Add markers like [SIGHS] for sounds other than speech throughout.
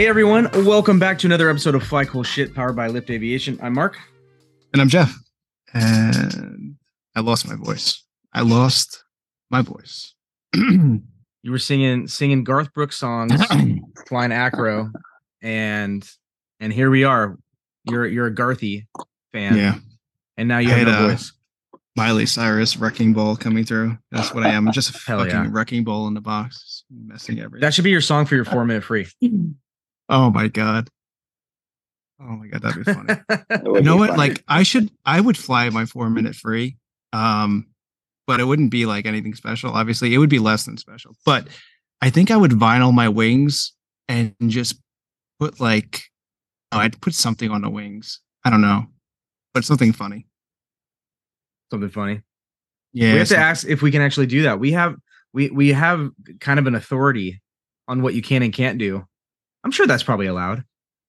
Hey everyone, welcome back to another episode of Fly Cool Shit powered by Lift Aviation. I'm Mark. And I'm Jeff. And I lost my voice. I lost my voice. [CLEARS THROAT] you were singing singing Garth Brooks songs, [CLEARS THROAT] flying acro, and and here we are. You're you're a Garthy fan. Yeah. And now you I have had, no uh, voice. Miley Cyrus wrecking ball coming through. That's what I am. I'm just a Hell fucking yeah. wrecking ball in the box, messing everything. That should be your song for your four minute free. [CLEARS THROAT] oh my god. Oh my god, that'd be funny. [LAUGHS] That you know what? funny. Like I should I would fly my four minute free. Um, but it wouldn't be like anything special. Obviously, it would be less than special. But I think I would vinyl my wings and just put like oh, I'd put something on the wings. I don't know. But something funny. Something funny. Yeah. we have to ask if we can actually do that. We have we we have kind of an authority on what you can and can't do. I'm sure that's probably allowed.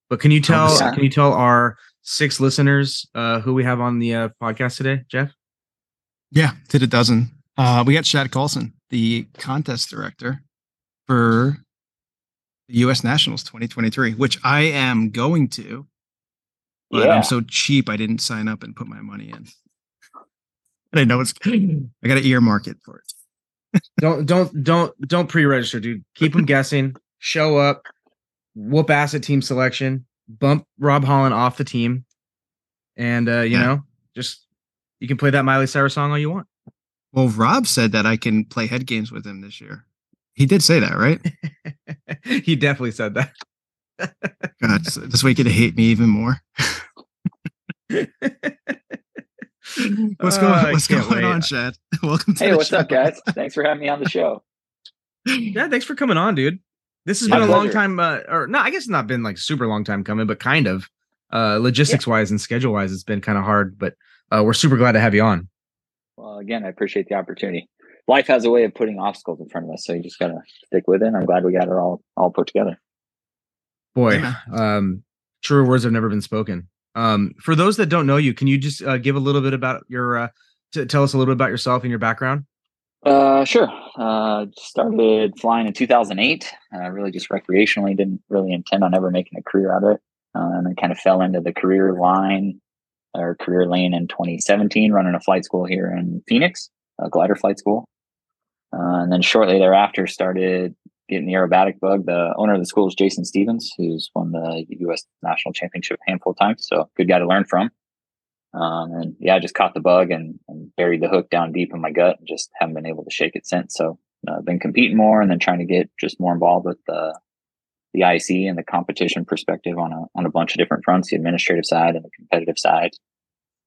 But can you tell yeah. can you tell our six listeners uh who we have on the uh, podcast today, Jeff? Yeah, did a dozen. Uh, we got Shad Coulson, the contest director for the U.S. Nationals 2023, which I am going to, but Yeah. I'm so cheap I didn't sign up and put my money in. And [LAUGHS] I know it's I got to earmark it for it. [LAUGHS] don't don't don't don't pre-register, dude. Keep them guessing. Show up, whoop ass at team selection, bump Rob Holland off the team, and uh, you Yeah. know, just you can play that Miley Cyrus song all you want. Well, Rob said that I can play head games with him this year. He did say that, right? [LAUGHS] he definitely said that. [LAUGHS] God, so this way he could hate me even more. [LAUGHS] What's going I What's can't going wait. on, Shad? Welcome to Hey, the what's up, guys? Thanks for having me on the show. Yeah, thanks for coming on, dude. This has My been a long time, uh, or no, I guess it's not been like super long time coming, but kind of. Uh, logistics wise and schedule wise, it's been kind of hard, but uh, we're super glad to have you on. Well, again, I appreciate the opportunity. Life has a way of putting obstacles in front of us, so you just gotta stick with it. I'm glad we got it all all put together. Boy, Yeah. um, truer words have never been spoken. Um, for those that don't know you, can you just uh, give a little bit about your, uh, t- tell us a little bit about yourself and your background? Uh, sure. Uh, started flying in 2008. Uh, really just recreationally. Didn't really intend on ever making a career out of it. Uh, and then kind of fell into the career line or career lane in 2017, running a flight school here in Phoenix, a glider flight school. Uh, and then shortly thereafter, started getting the aerobatic bug. The owner of the school is Jason Stephens, who's won the U.S. national championship a handful of times. So good guy to learn from. Um, and yeah, I just caught the bug and, and buried the hook down deep in my gut and just haven't been able to shake it since. So uh, I've been competing more and then trying to get just more involved with the the IAC and the competition perspective on a on a bunch of different fronts, the administrative side and the competitive side.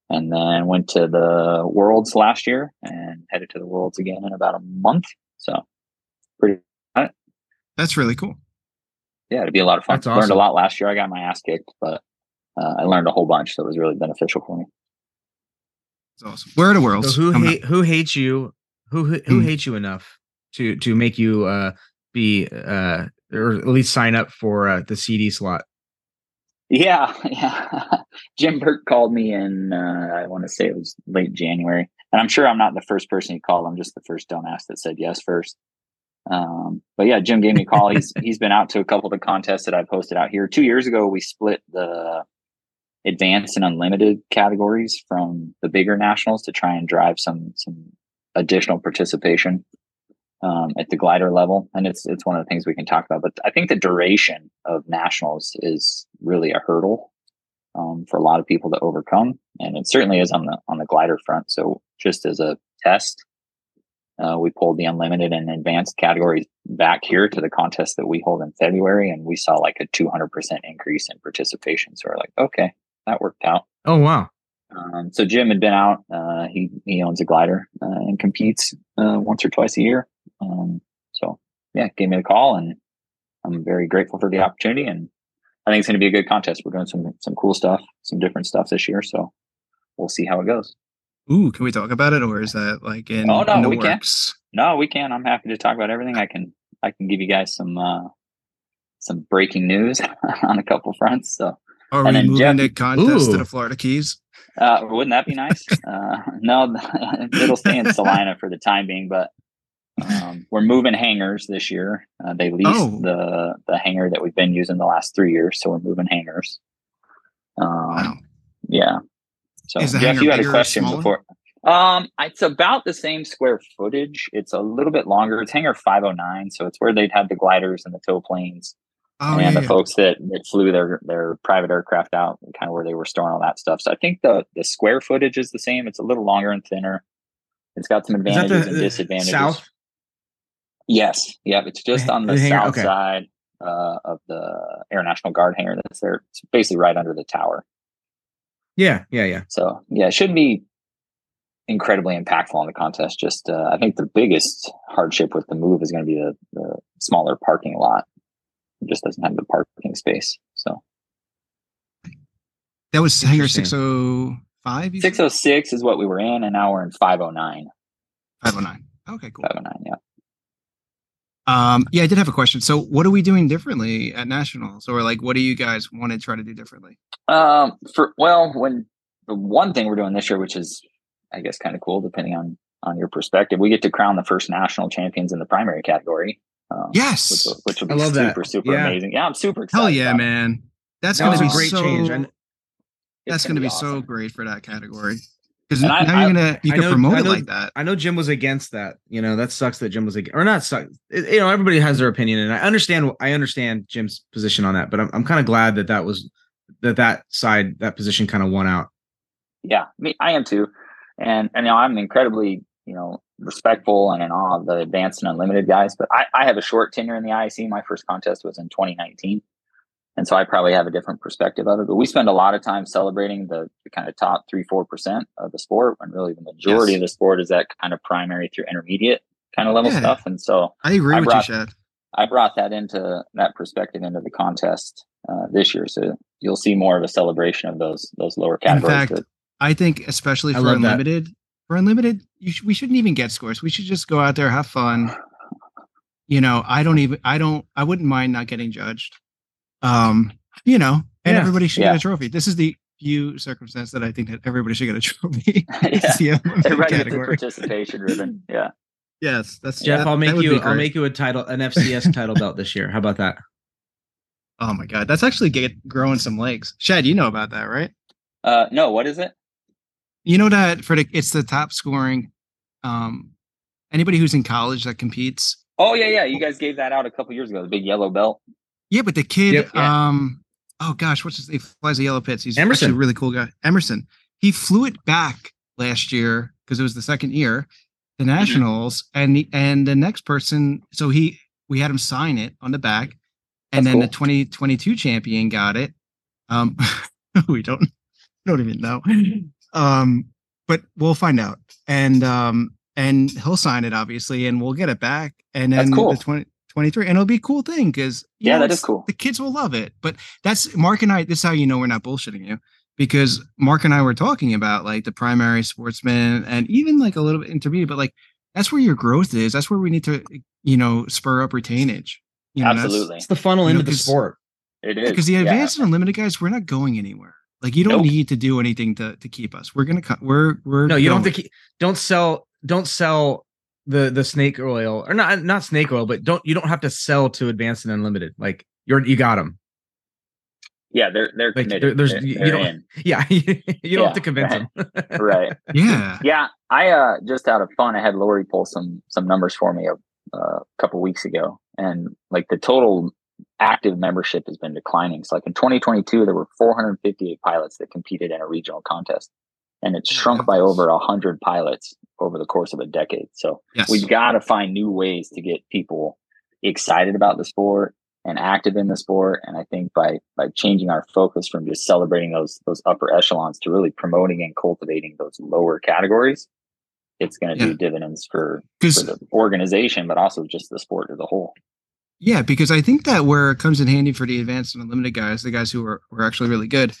And then went to the Worlds last year and headed to the Worlds again in about a month. So pretty That's really cool. yeah, it'd be a lot of fun. That's Learned a lot last year. I got my ass kicked, but uh, I learned a whole bunch. So it was really beneficial for me. It's awesome. Where are the worlds? So who coming up? who hates you? Who who who Hmm. hates you enough to to make you uh be uh or at least sign up for uh, the CD slot? Yeah, [LAUGHS] yeah. Jim Bourke called me in. Uh, I want to say it was late January, and I'm sure I'm not the first person he called. I'm just the first dumbass that said yes first. Um, but yeah, Jim gave me a call. He's [LAUGHS] he's been out to a couple of the contests that I posted out here. Two years ago, we split the advanced and unlimited categories from the bigger nationals to try and drive some some additional participation um, at the glider level, and it's it's one of the things we can talk about. But I think the duration of nationals is really a hurdle um, for a lot of people to overcome, and it certainly is on the on the glider front. So just as a test, uh, we pulled the unlimited and advanced categories back here to the contest that we hold in February, and we saw like a 200% increase in participation. So we're like, okay, that worked out. Oh wow. Um, so Jim had been out. Uh, he he owns a glider uh, and competes uh, once or twice a year. Um, so yeah, gave me a call, and I'm very grateful for the opportunity. And I think it's going to be a good contest. We're doing some some cool stuff, some different stuff this year. So we'll see how it goes. Ooh, can we talk about it, or is that like in, Oh, no, in the we can. works? No, we can. I'm happy to talk about everything. I can I can give you guys some uh some breaking news [LAUGHS] on a couple fronts. So Are And we then moving Jeff- the contest to the Florida Keys? uh wouldn't that be nice? uh [LAUGHS] no, [LAUGHS] it'll stay in Salina for the time being, but um, we're moving hangars this year. Uh, they leased Oh. the the hangar that we've been using the last three years, so we're moving hangars. Um, Wow. Yeah. So Jeff, you had a question before. Um, it's about the same square footage. It's a little bit longer. It's hangar 509, so it's where they'd have the gliders and the tow planes Oh and yeah, the folks that, that flew their their private aircraft out, kind of where they were storing all that stuff. So I think the the square footage is the same. It's a little longer and thinner. It's got some advantages the, and disadvantages. south? Yes. Yep. It's just on the, the south okay. side uh, of the Air National Guard hangar that's there. It's basically right under the tower. Yeah, yeah, yeah. So yeah, it shouldn't be incredibly impactful on the contest. Just uh, I think the biggest hardship with the move is going to be the, the smaller parking lot. Just doesn't have the parking space. So that was hangar six oh five. six oh six is what we were in, and now we're in five oh nine. five oh nine. Okay, cool. Five oh nine. Yeah. Um, yeah, I did have a question. So, what are we doing differently at nationals, or like, what do you guys want to try to do differently? Um. For well, when the one thing we're doing this year, which is I guess kind of cool, depending on on your perspective, we get to crown the first national champions in the primary category. Um, Yes, which will, which will I be love that. super super Yeah. amazing. Yeah, I'm super excited. hell yeah, man! That's That gonna was a be great so, change. I, That's gonna be so awesome. great for that category because now I- you're gonna you I can know- promote I it like that. I know Jim was against that. You know, that sucks that Jim was against, or not suck. it- you know, everybody has their opinion, and I understand. I understand Jim's position on that, but I'm I'm kind of glad that that was that that side that position kind of won out. yeah me i am too and and you know i'm incredibly you know respectful and in awe of the advanced and unlimited guys but i i have a short tenure in the IAC. my first contest was in 2019 and so i probably have a different perspective of it but we spend a lot of time celebrating the, the kind of top three four percent of the sport when really the majority Yes. of the sport is that kind of primary through intermediate kind of level Yeah. stuff and so I agree I with brought- you, Shad. I brought that into that perspective into the contest uh, this year. So you'll see more of a celebration of those those lower categories. fact, but I think especially for love that. Unlimited, for unlimited, you sh- we shouldn't even get scores. We should just go out there, have fun. You know, I don't even, I don't, I wouldn't mind not getting judged. Um, you know, and Yeah. everybody should Yeah. get a trophy. This is the few circumstance that I think that everybody should get a trophy. yeah, [LAUGHS] [LAUGHS] It's the unlimited everybody gets a category. participation ribbon. Yeah, Yes, that's Jeff, that- I'll make you. I'll make you a title, an FCS title belt this year. How about that? Oh my god, that's actually get growing some legs. Shad, you know about that, right? uh, no, what is it? You know that for the it's the top scoring. Um, anybody who's in college that competes. Oh yeah, yeah. You guys gave that out a couple years ago. The big yellow belt. Yeah, but the kid, Yep. Yeah. um, oh gosh, what's his name? Flies the yellow Pitts. He's Emerson. actually a really cool guy. Emerson. He flew it back last year because it was the second year, the Mm-hmm. nationals, and the, and the next person. So he we had him sign it on the back, and That's then the 2022 champion got it. Um, [LAUGHS] we don't don't even know. [LAUGHS] Um, but we'll find out, and um, and he'll sign it obviously, and we'll get it back, and then cool. the 20. 23 and it'll be a cool thing because Yeah, that is cool. the kids will love it but that's mark and i this is how you know we're not bullshitting you because mark and i were talking about like the primary sportsman and even like a little bit intermediate but like that's where your growth is that's where we need to you know spur up retainage you know, that's- Absolutely, It's the funnel You know, into the 'cause- sport. it is. because the Yeah. advanced and unlimited guys we're not going anywhere like you don't Nope. need to do anything to to keep us we're gonna co- we're we're No, you don't have to. Keep, don't sell. Don't sell the the snake oil or not not snake oil, but don't you don't have to sell to advanced and unlimited. Like you're you got them. Yeah, they're they're Like, committed. there- there's- They're- you they're don't- in. [LAUGHS] Yeah, [LAUGHS] you don't Yeah, have to convince right. them. [LAUGHS] right. yeah Yeah, I uh just out of fun, I had Lori pull some some numbers for me a, uh, a couple weeks ago, and like the total active membership has been declining. So like in 2022, there were 458 pilots that competed in a regional contest, and it's oh, shrunk by over hundred pilots over the course of a decade. So yes we've got to find new ways to get people excited about the sport and active in the sport and i think by by changing our focus from just celebrating those those upper echelons to really promoting and cultivating those lower categories it's going to Yeah. do dividends for, for the organization but also just the sport as a whole Yeah, because I think that where it comes in handy for the advanced and unlimited guys, the guys who are, who are actually really good,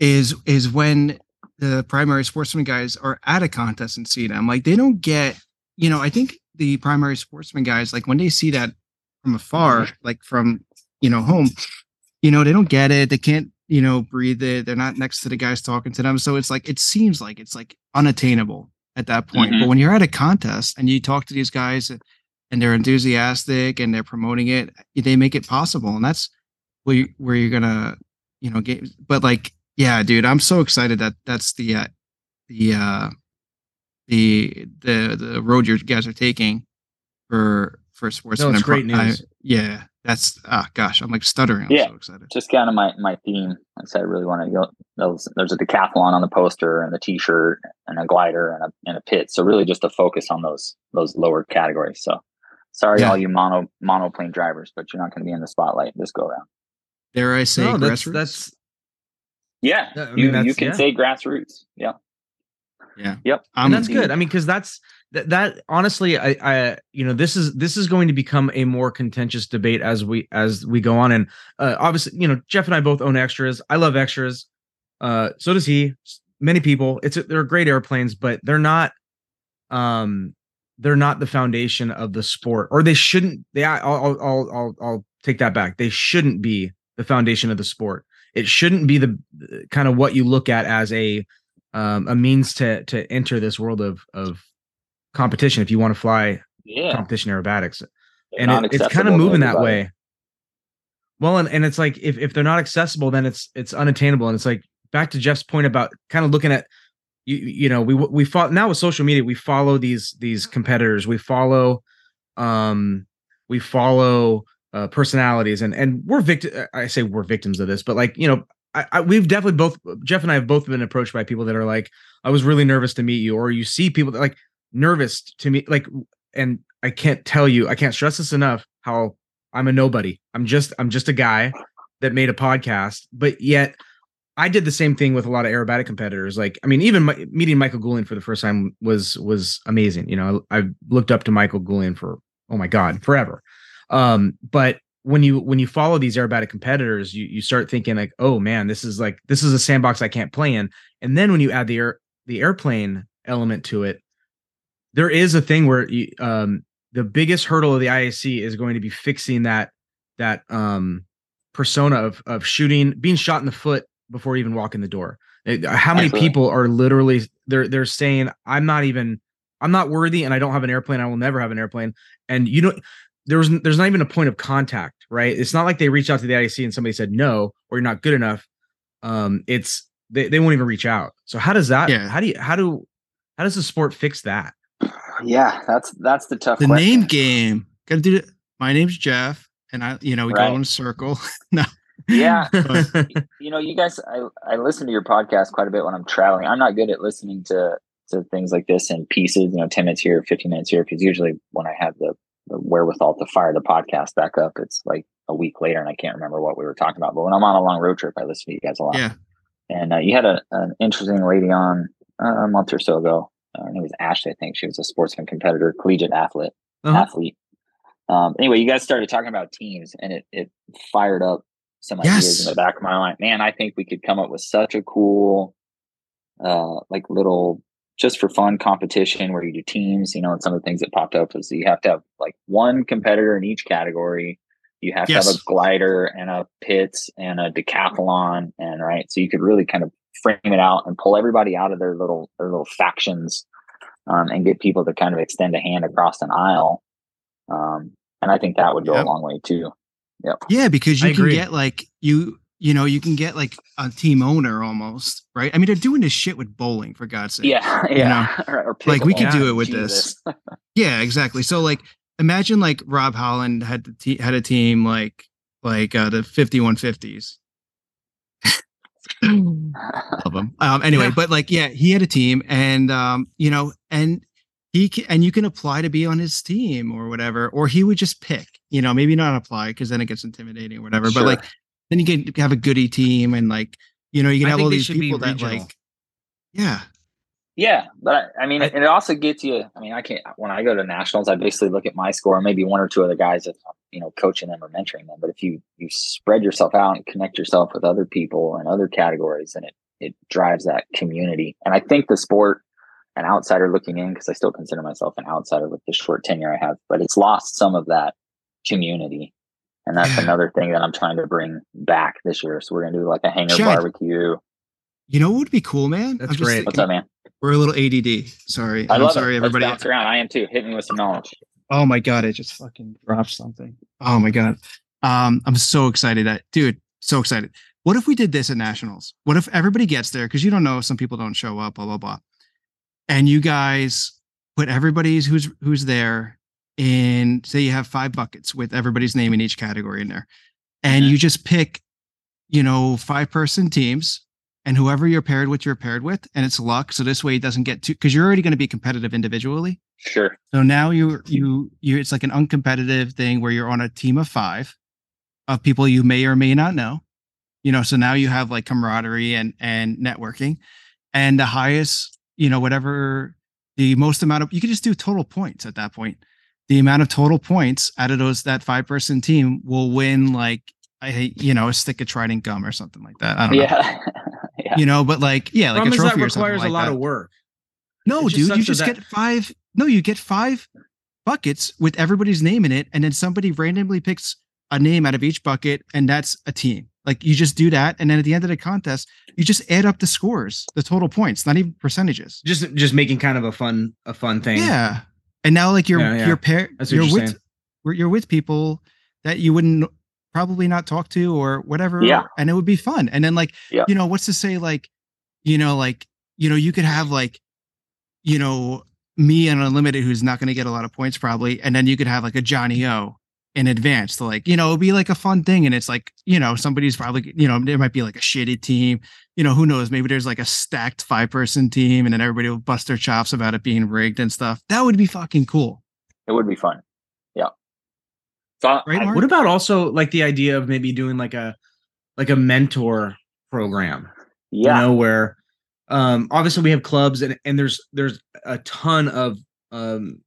is is when the primary sportsman guys are at a contest and see them. Like they don't get, you know, I think the primary sportsman guys, like when they see that from afar, like from you know home, you know, they don't get it. They can't, you know, breathe it. They're not next to the guys talking to them. So it's like it seems like it's like unattainable at that point. Mhm. But when you're at a contest and you talk to these guys and they're enthusiastic and they're promoting it, they make it possible. And that's where you, where you're gonna, you know, get. But like, yeah, dude, I'm so excited that that's the uh, the uh, the the the road you guys are taking for for sportsmen. it's and pro- great I- news. yeah, that's ah, gosh, I'm like stuttering. I'm Yeah. so excited. just kind of my my theme. I said, I really want to go. Those, there's a decathlon on the poster and the T-shirt and a glider and a and a pit. So really, just to focus on those those lower categories. So sorry, Yeah. all you mono monoplane drivers, but you're not going to be in the spotlight this go around. Dare I say no, that's grassroots? that's Yeah, Yeah, I mean, you you can yeah. say grassroots. Yeah, yeah. Yep. Um, and that's indeed. good. I mean, because that's that, that honestly, I, I, you know, this is this is going to become a more contentious debate as we as we go on. And uh, obviously, you know, Jeff and I both own extras. I love extras. Uh, so does he. Many people. It's they're great airplanes, but they're not. Um, they're not the foundation of the sport, or they shouldn't. They, I'll, I'll, I'll, I'll, take that back. They shouldn't be the foundation of the sport. It shouldn't be the kind of what you look at as a um, a means to to enter this world of of competition if you want to fly yeah. competition aerobatics They're and it, it's kind of moving that way well and, and it's like if, if they're not accessible then it's it's unattainable and it's like back to jeff's point about kind of looking at you you know we we follow now with social media we follow these these competitors. We follow um we follow uh, personalities. And and we're victim i say we're victims of this but like you know I, I we've definitely both jeff and i have both been approached by people that are like i was really nervous to meet you or you see people that like nervous to me like and i can't tell you i can't stress this enough how i'm a nobody. I'm just i'm just a guy that made a podcast but yet i did the same thing with a lot of aerobatic competitors. Like i mean even my, meeting michael Goulian for the first time was was amazing. You know i, I looked up to michael Goulian for oh my god forever. Um but when you when you follow these aerobatic competitors you you start thinking like oh man this is like this is a sandbox i can't play in. And then when you add the air the airplane element to it there is a thing where you, um the biggest hurdle of the IAC is going to be fixing that that um persona of of shooting being shot in the foot before even walk in the door how many Absolutely. people are literally they're they're saying i'm not even i'm not worthy and i don't have an airplane i will never have an airplane and you know there's there's not even a point of contact right it's not like they reached out to the IAC and somebody said no or you're not good enough um it's they, they won't even reach out so how does that Yeah. how do you how do how does the sport fix that Yeah, that's that's the tough. the question. name game. Gotta do it. My name's Jeff, and I, you know, we Right. go in a circle. [LAUGHS] no, Yeah, [LAUGHS] you know, you guys, I I listen to your podcast quite a bit when I'm traveling. I'm not good at listening to to things like this in pieces. You know, ten minutes here, fifteen minutes here, because usually when I have the, the wherewithal to fire the podcast back up, it's like a week later, and I can't remember what we were talking about. But when I'm on a long road trip, I listen to you guys a lot. yeah, And uh, you had a, an interesting lady on uh, a month or so ago. Uh, her name was Ashley, I think. She was a sportsman competitor, collegiate athlete. Uh-huh. Athlete. Um, anyway, you guys started talking about teams, and it it fired up some ideas Yes. in the back of my mind. Man, I think we could come up with such a cool, uh, like little just for fun competition where you do teams. You know, and some of the things that popped up was you have to have like one competitor in each category. You have to have a glider and a Pitts and a decathlon, and right, so you could really kind of frame it out and pull everybody out of their little their little factions, um, and get people to kind of extend a hand across an aisle. Um, and I think that would go Yep. a long way too. Yep. yeah, because I you can agree. get like you, you know, you can get like a team owner almost, right? I mean, they're doing this shit with bowling for God's sake. Yeah, You yeah. [LAUGHS] or, or Like, we could pickleball. do it with Jesus. Yeah, exactly. So like imagine like Rob Holland had the te- had a team like like uh the 5150s. Love him. Um anyway, Yeah. but like yeah, he had a team and um you know and he can, and you can apply to be on his team or whatever or he would just pick, you know, maybe not apply because then it gets intimidating or whatever, but like then you can have a goodie team and like you know, you can I have all these people that like yeah. Yeah, but I, I mean, I- and it also gets you. I mean, I can't. When I go to nationals, I basically look at my score and maybe one or two other guys if I'm, you know, coaching them or mentoring them. But if you you spread yourself out and connect yourself with other people and other categories, and it it drives that community. And I think the sport, an outsider looking in, because I still consider myself an outsider with the short tenure I have, but it's lost some of that community. And that's Yeah. another thing that I'm trying to bring back this year. So we're gonna do like a hangar Shad. barbecue. You know what would be cool, man? That's I'm just great. What's up, man? We're a little ADD. Sorry. I I'm sorry, it. Let's everybody. bounce around. I am too. Hit me with some knowledge. Oh my god, it just fucking dropped something. Oh my god. Um, I'm so excited that dude, so excited. What if we did this at nationals? What if everybody gets there? Because you don't know, some people don't show up, blah, blah, blah. And you guys put everybody's who's who's there in say you have five buckets with everybody's name in each category in there. And Mhm. you just pick, you know, five person teams and whoever you're paired with, you're paired with, and it's luck. So this way it doesn't get too because you're already going to be competitive individually. Sure. So now you you you it's like an uncompetitive thing where you're on a team of five of people you may or may not know. You know, so now you have like camaraderie and and networking. And the highest, you know, whatever the most amount of you can just do total points at that point. The amount of total points out of those that five person team will win like I you know, a stick of trident gum or something like that. I don't know. Yeah. [LAUGHS] yeah. You know, but like yeah, like Problem a is that trophy or something requires like a lot that. of work. No, It dude, sucks you just that- get five. No, you get five buckets with everybody's name in it, and then somebody randomly picks a name out of each bucket, and that's a team. Like you just do that, and then at the end of the contest, you just add up the scores, the total points, not even percentages. Just just making kind of a fun a fun thing. Yeah, and now like you're Yeah, yeah. you're pair you're you're with saying. you're- you're with people that you wouldn't probably not talk to or whatever. Yeah. and it would be fun. And then like Yeah. you know what's to say like you know like you know you could have like you know me and unlimited who's not going to get a lot of points probably and then you could have like a johnny o in advance to like you know it'd be like a fun thing and it's like you know somebody's probably you know there might be like a shitty team you know who knows maybe there's like a stacked five person team and then everybody will bust their chops about it being rigged and stuff that would be fucking cool It would be fun. Yeah. So Right, I- What about also like the idea of maybe doing like a like a mentor program? yeah. You know, where um obviously we have clubs and and there's there's a ton of um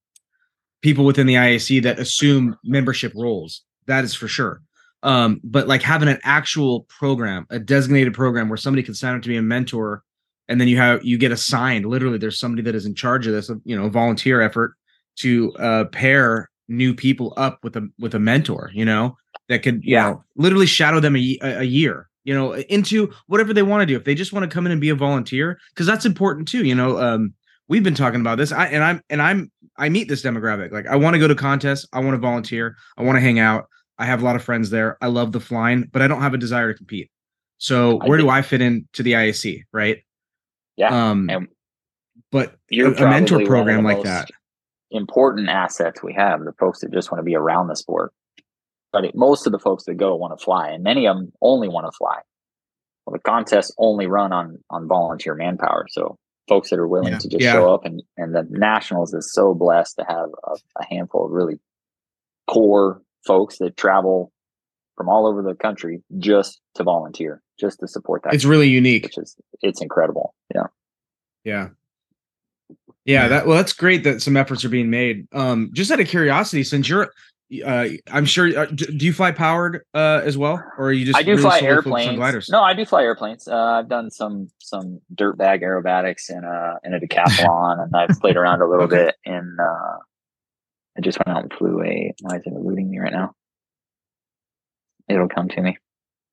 people within the IAC that assume membership roles. That is for sure. Um, but like having an actual program, a designated program where somebody can sign up to be a mentor, and then you have you get assigned. Literally, there's somebody that is in charge of this, you know, volunteer effort to uh pair new people up with a with a mentor, you know, that could you Yeah. know literally shadow them a, a a year, you know, into whatever they want to do. If they just want to come in and be a volunteer, because that's important too, you know. Um, we've been talking about this. I and I'm and I'm I meet this demographic. Like I want to go to contests, I want to volunteer, I want to hang out. I have a lot of friends there. I love the flying, but I don't have a desire to compete. So I where do I fit into the IAC, right? Yeah. Um, And but You're a, a mentor probably one of the program like that. important assets we have. The folks that just want to be around the sport. But it, most of the folks that go want to fly, and many of them only want to fly. Well, the contests only run on on volunteer manpower. So folks that are willing Yeah. to just Yeah. show up, and and the nationals is so blessed to have a, a handful of really core folks that travel from all over the country just to volunteer, just to support that. It's really unique. which is it's incredible. Yeah. Yeah. Yeah, Yeah. that well, that's great that some efforts are being made. Um, just out of curiosity, since you're, uh, I'm sure, uh, do you fly powered uh as well, or are you just I do really fly solely focused on airplanes. gliders? No, I do fly airplanes. Uh, I've done some some dirtbag aerobatics in a in a decathlon, and I've played around a [LAUGHS] little Okay. bit in. Uh, I just went out and flew a. Why is it eluding me right now? It'll come to me.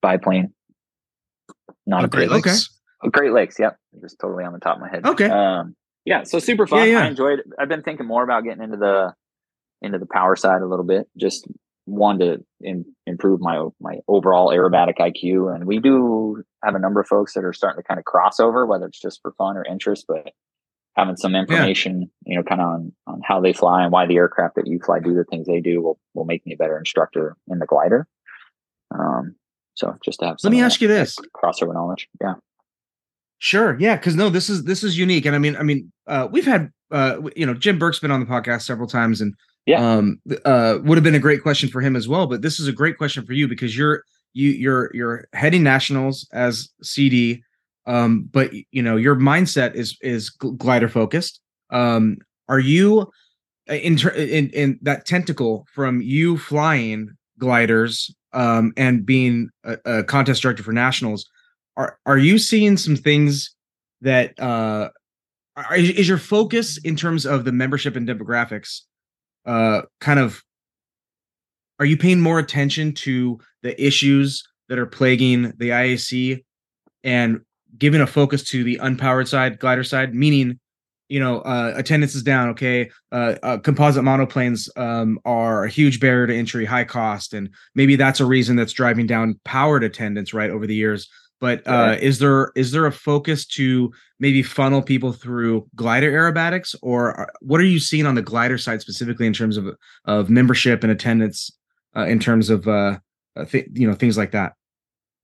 Biplane. Not Oh, a Great Okay. Lakes. Oh, Great Lakes. Yep, just totally on the top of my head. Okay. Um, yeah, so super fun. Yeah, yeah. I enjoyed. it. I've been thinking more about getting into the into the power side a little bit. Just one to in, improve my my overall aerobatic IQ, and we do have a number of folks that are starting to kind of cross over, whether it's just for fun or interest, but having some information, you know, kind of on on how they fly and why the aircraft that you fly do the things they do will will make me a better instructor in the glider. Um, so just to have. some let me ask you this. crossover knowledge. Yeah. Sure. Yeah. Cause no, this is, this is unique. And I mean, I mean, uh, we've had, uh, you know, Jim Bourke's been on the podcast several times and, Yeah. um, uh, would have been a great question for him as well. But this is a great question for you because you're, you, you're, you're heading nationals as CD. Um, but you know, your mindset is is glider focused. Um, are you in, in in that tentacle from you flying gliders um, and being a, a, contest director for nationals? Are are you seeing some things that uh, are, is your focus in terms of the membership and demographics uh, kind of are you paying more attention to the issues that are plaguing the IAC and giving a focus to the unpowered side, glider side, meaning, you know, uh, attendance is down. Okay, uh, uh, composite monoplanes um, are a huge barrier to entry, high cost, and maybe that's a reason that's driving down powered attendance right over the years. But uh, is there is there a focus to maybe funnel people through glider aerobatics, or uh, what are you seeing on the glider side specifically in terms of of membership and attendance, uh, in terms of uh, uh th- you know things like that?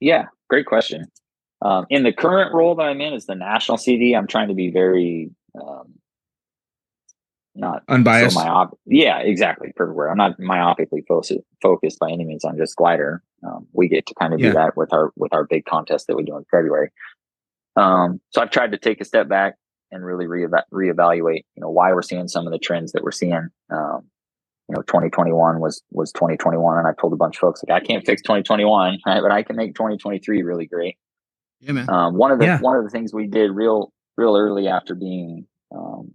Yeah, great question. Um, in the current role that I'm in as the national CD, I'm trying to be very um, not unbiased. So yeah, exactly. Perfect word. I'm not myopically fo- focused by any means on just glider. Um, we get to kind of yeah. do that with our with our big contest that we do in February. Um, so I've tried to take a step back and really re reevaluate, you know, why we're seeing some of the trends that we're seeing. Um, you know, 2021 was was 2021, and I told a bunch of folks like I can't fix 2021, right? [LAUGHS] But I can make 2023 really great. Yeah, man. Um, one of the yeah. one of the things we did real real early after being um,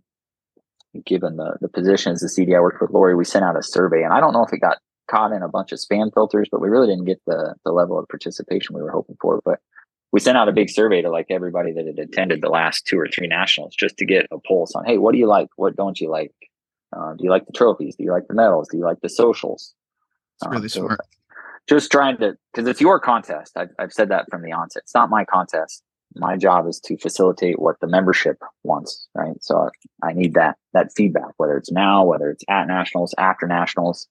given the the position as the CD I worked with Lori, we sent out a survey, and I don't know if it got caught in a bunch of spam filters, but we really didn't get the the level of participation we were hoping for. But we sent out a big survey to like everybody that had attended the last two or three nationals just to get a pulse on, hey, what do you like? What don't you like? Uh, do you like the trophies? Do you like the medals? Do you like the socials? It's really uh, so smart just trying to because it's your contest. I've, I've said that from the onset. It's not my contest. My job is to facilitate what the membership wants, right? So I need that that feedback, whether it's now, whether it's at nationals, after nationals.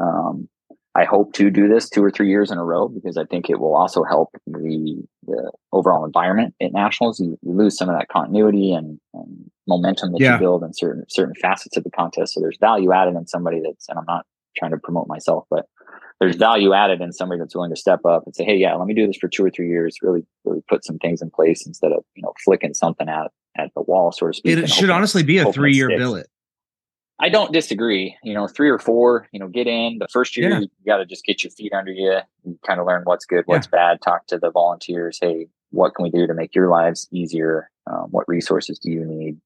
Um, I hope to do this two or three years in a row because I think it will also help the the overall environment at nationals. You, you lose some of that continuity and, and momentum that yeah. you build in certain certain facets of the contest. So there's value added in somebody that's, and I'm not trying to promote myself, but there's value added in somebody that's willing to step up and say, hey, yeah, let me do this for two or three years, really, really put some things in place instead of, you know, flicking something at, at the wall, so to speak. It should honestly be a three year billet. I don't disagree. You know, three or four, you know, get in the first year, yeah. you got to just get your feet under you and kind of learn what's good, what's yeah. bad, talk to the volunteers. Hey, what can we do to make your lives easier? Um, what resources do you need?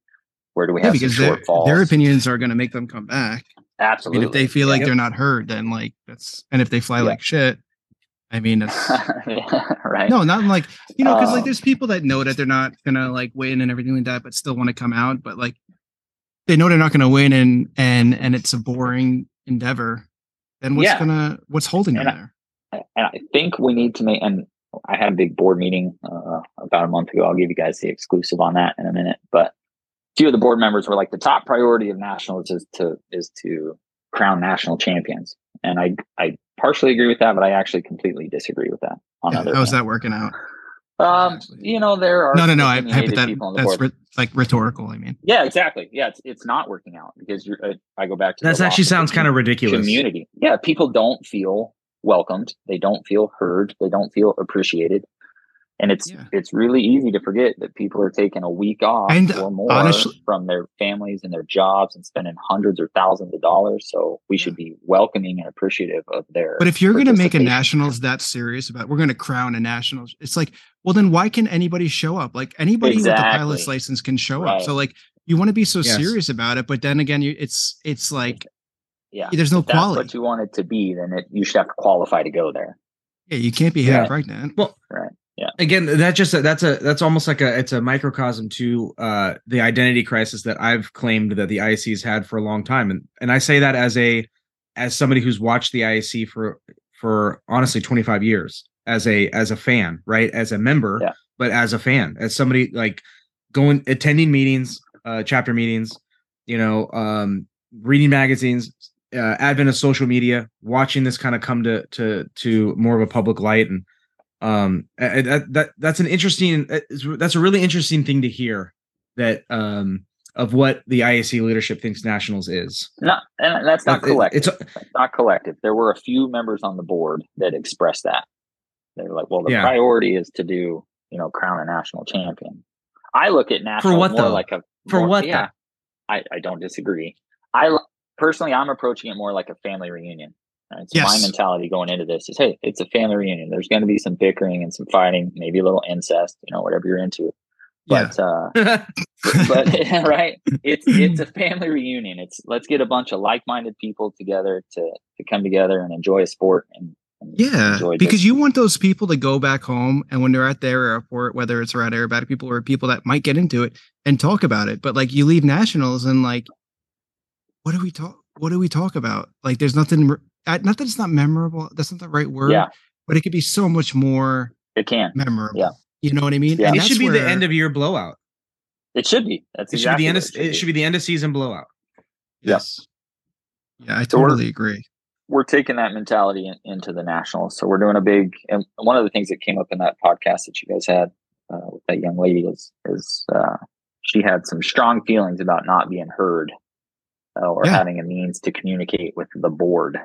Where do we have yeah, because their, their opinions are going to make them come back. Absolutely. I mean, if they feel like they're not heard, then like that's and if they fly like shit, I mean, it's [LAUGHS] yeah, right. No, not like you know, because um, like there's people that know that they're not gonna like win and everything like that, but still want to come out. But like they know they're not gonna win and and and it's a boring endeavor. Then what's yeah. gonna what's holding them there? I, and I think we need to make and I had a big board meeting uh, about a month ago. I'll give you guys the exclusive on that in a minute, but a few of the board members were like the top priority of nationals is to is to crown national champions and i i partially agree with that but i actually completely disagree with that on yeah, other how's that working out um you know there are no no no i, I put that that's re- like rhetorical i mean. Yeah exactly. Yeah it's, it's not working out because you're uh, i go back to that actually sounds kind of ridiculous. community. Yeah people don't feel welcomed. They don't feel heard. They don't feel appreciated and it's yeah. it's really easy to forget that people are taking a week off and or more honestly, from their families and their jobs and spending hundreds or thousands of dollars so we yeah. should be welcoming and appreciative of their but if you're going to make a nationals that serious about we're going to crown a nationals it's like well then why can anybody show up like anybody exactly. with a pilot's license can show right. up so like you want to be so yes. serious about it but then again you it's it's like yeah there's no if quality what you want it to be then it, you should have to qualify to go there yeah you can't be half right. pregnant well right yeah. Again that just that's a that's almost like a it's a microcosm to uh the identity crisis that i've claimed that the IAC's had for a long time. And and i say that as a as somebody who's watched the IAC for for honestly 25 years as a as a fan right? As a member yeah. but as a fan as somebody like going attending meetings uh chapter meetings you know um reading magazines uh, advent of social media watching this kind of come to to to more of a public light and um that, that that's an interesting that's a really interesting thing to hear that um of what the IAC leadership thinks nationals is. Not, and that's not collective. It's, a, it's not collective. There were a few members on the board that expressed that. They're like, well, the yeah. priority is to do you know, crown a national champion. I look at national For what, more though? like a For more- what, though? Yeah, I, I don't disagree. I personally, I'm approaching it more like a family reunion. Right? So my mentality going into this is, hey, it's a family reunion. There's going to be some bickering and some fighting, maybe a little incest, you know, whatever you're into. Yeah. But uh, [LAUGHS] but [LAUGHS] right, it's it's a family reunion. It's let's get a bunch of like-minded people together to to come together and enjoy a sport and, and Yeah, because you want those people to go back home and when they're at their airport, whether it's around aerobatic people or people that might get into it and talk about it. But like you leave nationals and like, what do we talk? What do we talk about? Like, there's nothing. Re- Not that it's not memorable. That's not the right word. Yeah. But it could be so much more it can. memorable. Yeah. You know what I mean? Yeah. And it should be the end of year blowout. It should be. That's It exactly should be the end. Of, it should it should be the end of season blowout. Yes. Yeah, I So totally agree. we're taking that mentality in, into the nationals. So we're doing a big, and one of the things that came up in that podcast that you guys had uh, with that young lady is, is uh, she had some strong feelings about not being heard uh, or Yeah. having a means to communicate with the board.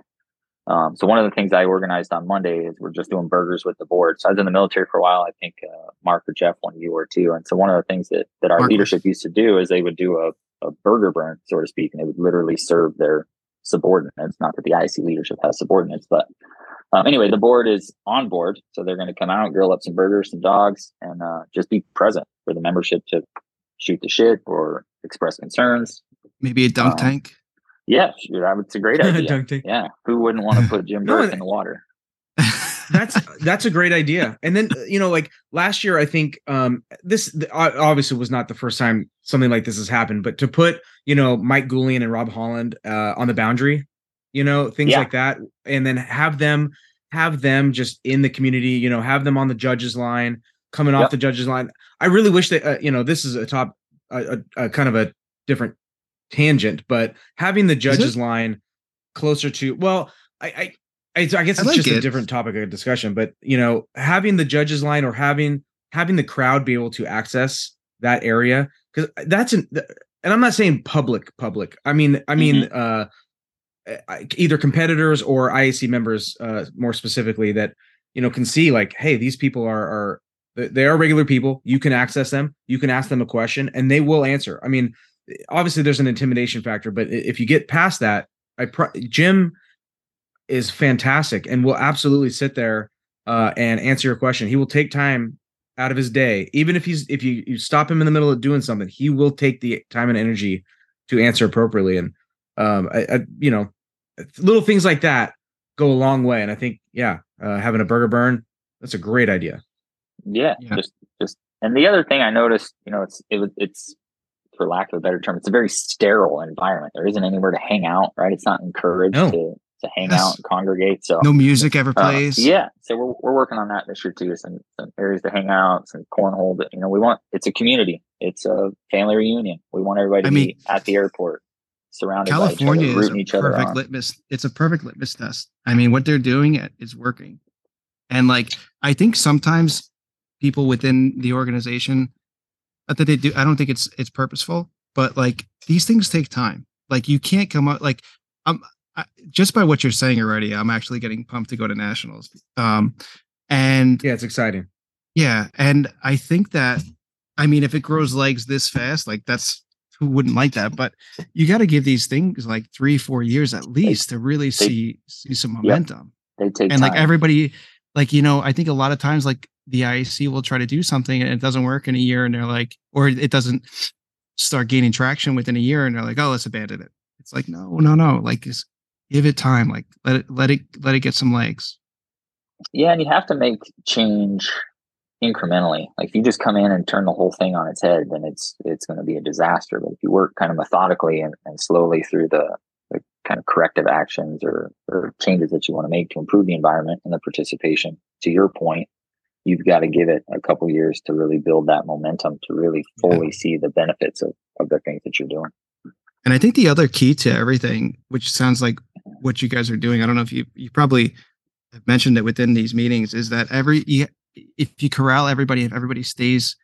Um, so one of the things I organized on Monday is we're just doing burgers with the board. So I was in the military for a while. I think uh, Mark or Jeff, one of you or two. And so one of the things that, that our Mark was. leadership used to do is they would do a, a burger burn, so to speak, and they would literally serve their subordinates. Not that the IAC leadership has subordinates, but um, anyway, the board is on board, so they're going to come out, grill up some burgers, some dogs, and uh, just be present for the membership to shoot the shit or express concerns. Maybe a dunk Um, tank. Yeah, that was a great [LAUGHS] idea. Yeah, who wouldn't want to put Jim [LAUGHS] No, Bourke and- in the water? [LAUGHS] that's that's a great idea and then you know like last year i think um this th- obviously was not the first time something like this has happened but to put you know mike Goulian and rob holland uh on the boundary you know things Yeah. like that and then have them have them just in the community you know have them on the judges line coming off the judges line i really wish that uh, you know this is a top a, a, a kind of a different tangent but having the judges line closer to well i i I, I guess it's like just a different topic of discussion, but you know, having the judges line or having having the crowd be able to access that area because that's an and I'm not saying public public. I mean I mean uh either competitors or IAC members uh more specifically that you know can see like hey these people are are they are regular people. You can access them. You can ask them a question and they will answer. I mean obviously there's an intimidation factor but if you get past that i pro- jim is fantastic and will absolutely sit there uh, and answer your question. He will take time out of his day, even if he's if you you stop him in the middle of doing something, he will take the time and energy to answer appropriately. And um, I, I you know, little things like that go a long way. And I think yeah, uh, having a burger burn that's a great idea. Yeah, Yeah. just just and the other thing I noticed, you know, it's it it's for lack of a better term, it's a very sterile environment. There isn't anywhere to hang out, right? It's not encouraged No. to to hang Yes. out and congregate. So no music ever uh, plays. yeah, so we're we're working on that this year too. Some some areas to hang out, some cornhole. That you know, we want it's a community. It's a family reunion. We want everybody to I be at the airport, surrounded California by each other, is a each perfect on. litmus. It's a perfect litmus test. I mean, what they're doing it is working, and like I think sometimes people within the organization, not that they do. I don't think it's it's purposeful, but like these things take time. Like you can't come up like I'm I, just by what you're saying already. I'm actually getting pumped to go to nationals. Um, and Yeah, it's exciting. yeah, and I think that I mean if it grows legs this fast, like that's who wouldn't like that, but you got to give these things like 3 4 years at least to really see see some momentum. They take And like everybody like you know, I think a lot of times like the IAC will try to do something and it doesn't work in a year and they're like or it doesn't start gaining traction within a year and they're like, "Oh, let's abandon it." It's like, "No, no, no. Like just give it time. Like let it let it let it get some legs." Yeah, and you have to make change incrementally. Like if you just come in and turn the whole thing on its head, then it's it's going to be a disaster. But if you work kind of methodically and, and slowly through the, the kind of corrective actions or, or changes that you want to make to improve the environment and the participation, to your point, you've got to give it a couple years to really build that momentum to really Yeah. fully see the benefits of, of the things that you're doing. And I think the other key to everything, which sounds like what you guys are doing, I don't know if you you probably have mentioned it within these meetings, is that every you, if you corral everybody, if everybody stays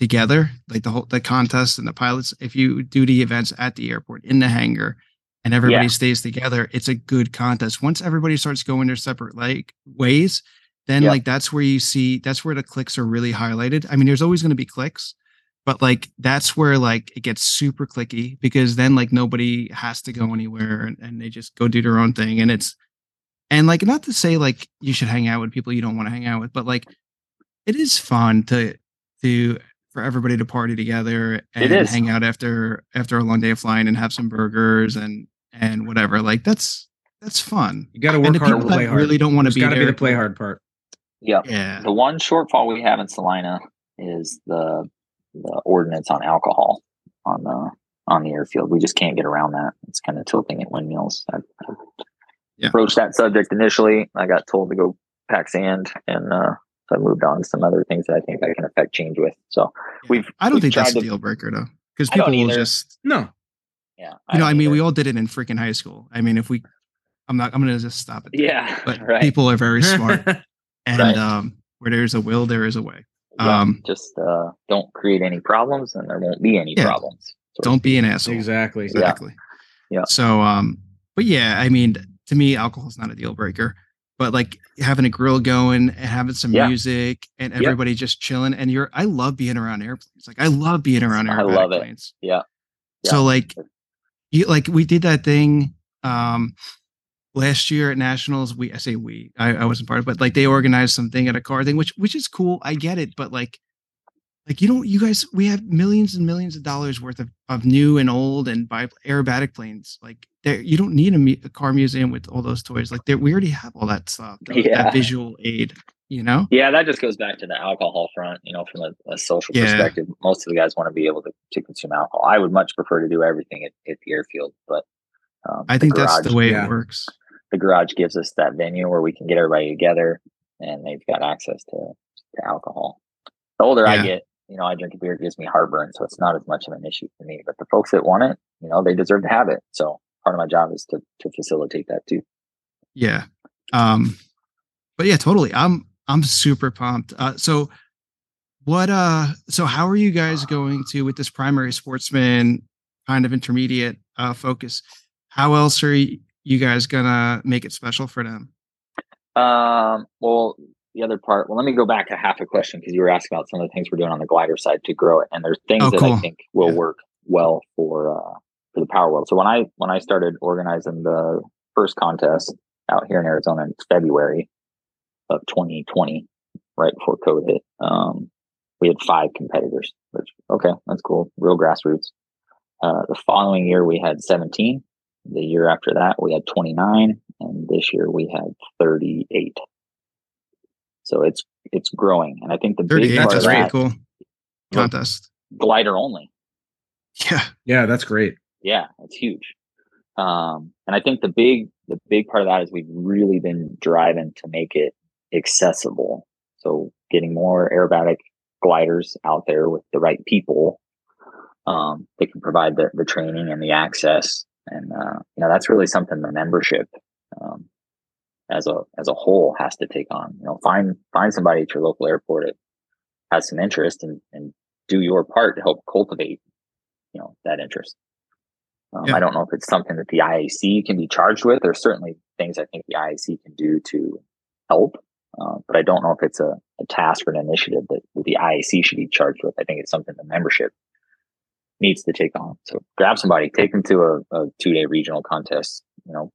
together, like the whole the contest and the pilots, if you do the events at the airport in the hangar, and everybody Yeah. stays together, it's a good contest. Once everybody starts going their separate like ways, then Yeah. like that's where you see that's where the clicks are really highlighted. I mean, there's always going to be clicks, but like that's where like it gets super clicky because then like nobody has to go anywhere and, and they just go do their own thing. And it's and like not to say like you should hang out with people you don't want to hang out with, but like it is fun to to for everybody to party together and hang out after after a long day of flying and have some burgers and and whatever. Like that's that's fun. You got to work the hard play hard. really don't want to be got to be there- the play hard part. Yeah. Yeah. The one shortfall we have in Salina is the the ordinance on alcohol on the on the airfield. We just can't get around that. It's kind of tilting at windmills. I, I Yeah. approached that subject initially. I got told to go pack sand, and uh, so I moved on to some other things that I think I can affect change with. So we've. I don't we've think that's tried a deal breaker though, because people will just No, Yeah, you know. I don't mean, we all did it in freaking high school. I mean, if we, I'm not. I'm gonna just stop it. there. Yeah, but [LAUGHS] right. people are very smart, [LAUGHS] and Right. um, where there's a will, there is a way. Yeah, um, just uh, don't create any problems, and there won't be any Yeah. problems. sort Don't be an asshole. exactly. Exactly. Yeah. So, um, but yeah, I mean, to me, alcohol is not a deal breaker. But like having a grill going and having some Yeah. music and Yep. everybody just chilling, and you're, I love being around airplanes. Like I love being around airplanes. I love it. planes. Yeah. So like, you like we did that thing um last year at nationals we i say we I, I wasn't part of it but like they organized something at a car thing which which is cool i get it but like like you don't you guys we have millions and millions of dollars worth of, of new and old and by aerobatic planes like there you don't need a, mu- a car museum with all those toys like there we already have all that stuff that, Yeah. that visual aid you know Yeah, that just goes back to the alcohol front. You know, from a, a social Yeah. perspective, most of the guys want to be able to, to consume alcohol. I would much prefer to do everything at, at the airfield, but um, i think that's the way yeah. it works the garage gives us that venue where we can get everybody together, and they've got access to, to alcohol. The older I get, you know, I drink a beer, it gives me heartburn, so it's not as much of an issue for me. But the folks that want it, you know, they deserve to have it. So part of my job is to to facilitate that too. Yeah. Um but yeah, totally. I'm I'm super pumped. Uh so what uh so how are you guys going to with this primary sportsman kind of intermediate uh focus? How else are y- you guys gonna make it special for them? Um, well, the other part, well, let me go back to half a question because you were asking about some of the things we're doing on the glider side to grow it. And there's things Oh, that. I think will Yeah. work well for, uh, for the power world. So when I, when I started organizing the first contest out here in Arizona in February of 2020, right before COVID hit, um, we had five competitors, which, okay, that's cool. Real grassroots. Uh, the following year we had 17. The year after that we had 29 and this year we had 38. So it's it's growing, and I think the big part that's of that cool. Contest. glider only. Yeah. Yeah, that's great. Yeah, it's huge. Um, and I think the big the big part of that is we've really been driving to make it accessible. So getting more aerobatic gliders out there with the right people um, that can provide the, the training and the access. And uh, you know that's really something the membership um, as a as a whole has to take on. You know, find find somebody at your local airport that has some interest and and do your part to help cultivate you know that interest. Um, Yeah. I don't know if it's something that the IAC can be charged with. There's certainly things I think the IAC can do to help, uh, but I don't know if it's a, a task or an initiative that, that the IAC should be charged with. I think it's something the membership needs to take on. So grab somebody, take them to a, a two day regional contest. You know,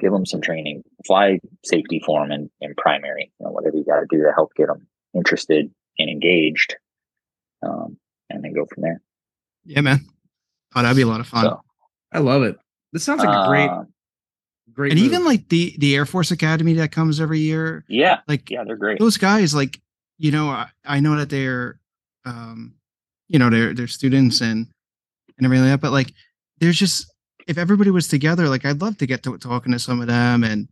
give them some training, fly safety for them in, in primary. You know, whatever you got to do to help get them interested and engaged, um, and then go from there. Yeah, man. Oh, that'd be a lot of fun. So, I love it. This sounds like a great, uh, great. and move. even like the the Air Force Academy that comes every year, yeah, like yeah, they're great. those guys like you know I, I know that they're um you know they're they're students and and everything like that but like there's just if everybody was together like i'd love to get to talking to some of them and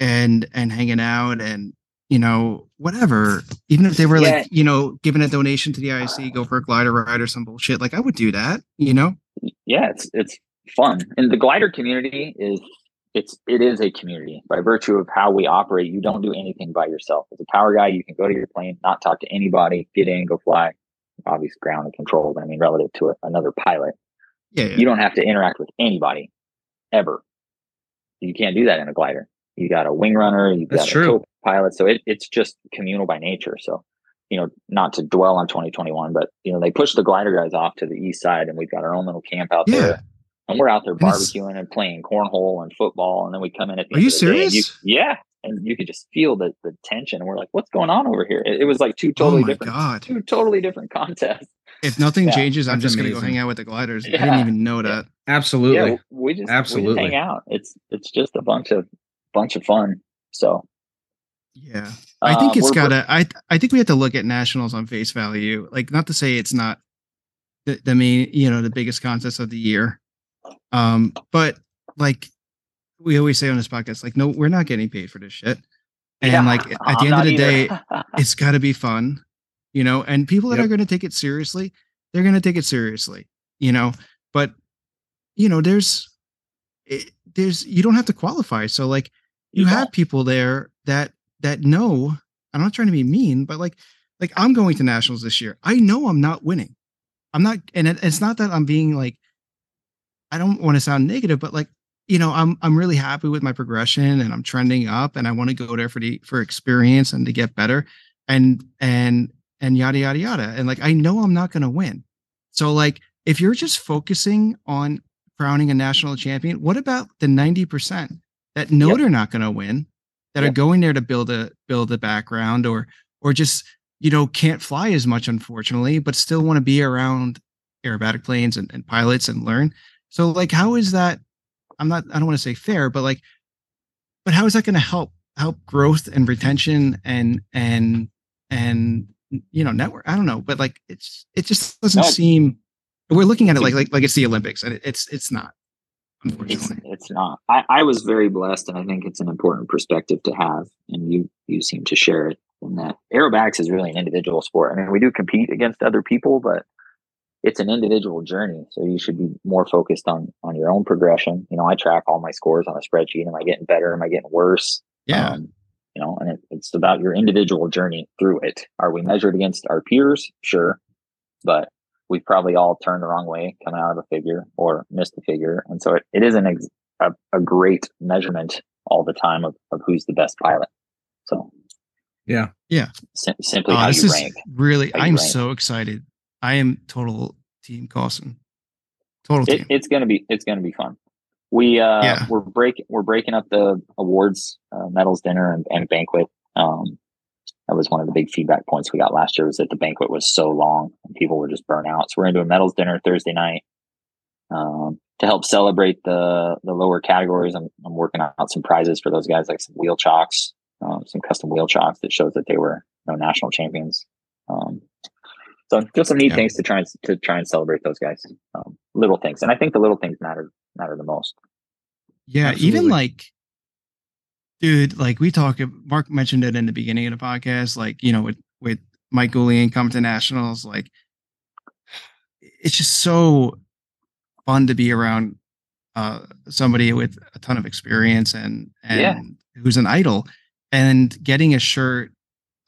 and and hanging out and you know whatever even if they were Yeah. like you know giving a donation to the ic go for a glider ride or some bullshit like i would do that you know yeah, it's it's fun. And the glider community is it's it is a community by virtue of how we operate. You don't do anything by yourself. As a power guy, you can go to your plane, not talk to anybody, get in, go fly. Obvious ground and control, I mean relative to a, another pilot, yeah, yeah. you don't have to interact with anybody ever. You can't do that in a glider. You got a wing runner, you've got true. a co pilots. So it, it's just communal by nature. So, you know, not to dwell on 2021, but you know, they pushed the glider guys off to the east side and we've got our own little camp out Yeah. there. And we're out there barbecuing and playing cornhole and football. And then we come in at the Are end you of the day and serious? yeah. And you could just feel the, the tension. And we're like, what's going on over here? It, it was like two totally oh my different, god! two totally different contests. If nothing Yeah, changes, I'm that's just gonna go amazing. hang out with the gliders. I didn't even know that. Absolutely. Yeah, we just we Absolutely. just hang out. It's it's just a bunch of bunch of fun. So Yeah. I think um, it's we're- gotta. I I think we have to look at nationals on face value. Like, not to say it's not the, the main, you know, the biggest contest of the year. Um, but like we always say on this podcast, like, no, we're not getting paid for this shit. And Yeah, like [LAUGHS] at the I'm end of the either. day, [LAUGHS] it's got to be fun, you know. And people that Yep. are going to take it seriously, they're going to take it seriously, you know. But you know, there's it, there's you don't have to qualify. So like you You have people there that that know. I'm not trying to be mean, but like like I'm going to nationals this year. I know I'm not winning. I'm not, and it, it's not that I'm being like. I don't want to sound negative, but like you know, I'm I'm really happy with my progression and I'm trending up and I want to go there for the for experience and to get better and and and yada yada yada. And like I know I'm not gonna win. So like if you're just focusing on crowning a national champion, what about the 90% that know Yep. they're not gonna win, that are going there to build a build a background or or just you know can't fly as much unfortunately, but still want to be around aerobatic planes and, and pilots and learn. So like how is that I'm not I don't want to say fair, but like but how is that going to help help growth and retention and and and you know network I don't know, but like it's it just doesn't No. seem we're looking at it like like like it's the Olympics and it's it's not it's unfortunately. it's not. I, I was very blessed, and I think it's an important perspective to have. And you you seem to share it. In that aerobatics is really an individual sport. I mean, we do compete against other people, but it's an individual journey. So you should be more focused on on your own progression. You know, I track all my scores on a spreadsheet. Am I getting better? Am I getting worse? Yeah. Um, you know, and it, it's about your individual journey through it. Are we measured against our peers? Sure. But we've probably all turned the wrong way coming out of a figure or missed the figure. And so it, it is an ex- a, a great measurement all the time of, of who's the best pilot. So Yeah. Yeah. sim- simply how this is rank. really I'm rank. so excited. I am total team Carson. Total It, it's gonna be it's gonna be fun. We uh Yeah. we're breaking we're breaking up the awards uh, medals dinner and, and banquet. Um, that was one of the big feedback points we got last year was that the banquet was so long and people were just burnt out. So we're gonna a medals dinner Thursday night um, to help celebrate the the lower categories. I'm I'm working out some prizes for those guys like some wheel chocks, um, some custom wheel chocks that shows that they were you know, national champions. Um, so just some neat Yeah. things to try and to try and celebrate those guys. Um, little things, and I think the little things matter matter the most. Yeah, Absolutely. even like, dude, like we talk. Mark mentioned it in the beginning of the podcast. Like, you know, with with Mike Goulian coming to nationals, like, it's just so fun to be around uh, somebody with a ton of experience and and Yeah. who's an idol, and getting a shirt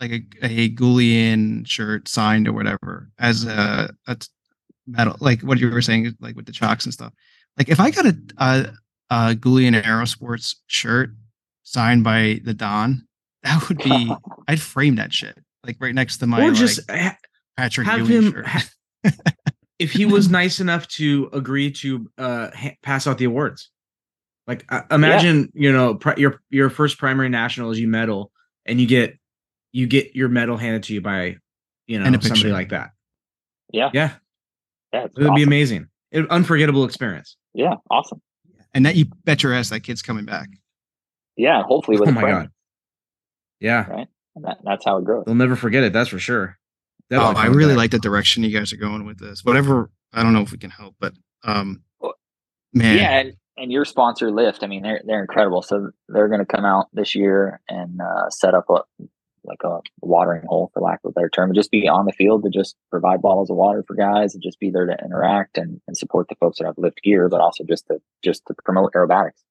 like a a Goulian shirt signed or whatever as a, a medal, like what you were saying, like with the chalks and stuff. Like if I got a, a uh Goulian Aerosports shirt signed by the Don, that would be [LAUGHS] I'd frame that shit like right next to my or like, just ha- Patrick have Ewing him shirt. ha- [LAUGHS] if he was nice enough to agree to uh ha- pass out the awards like uh, imagine you know pri- your your first primary nationals you medal and you get you get your medal handed to you by you know somebody picture. like that Yeah, yeah yeah, it would be amazing it, unforgettable experience Yeah, awesome. and that you bet your ass that kid's coming back. Yeah, hopefully with oh a my friend. god yeah Right. And that, that's how it grows. they'll never forget it that's for sure Oh, I really back. like the direction you guys are going with this. Whatever, I don't know if we can help, but um, man, Yeah, and, and your sponsor Lift, I mean, they're they're incredible. So they're going to come out this year and uh, set up a like a watering hole, for lack of a better term, and just be on the field to just provide bottles of water for guys and just be there to interact and, and support the folks that have lift gear, but also just to just to promote aerobatics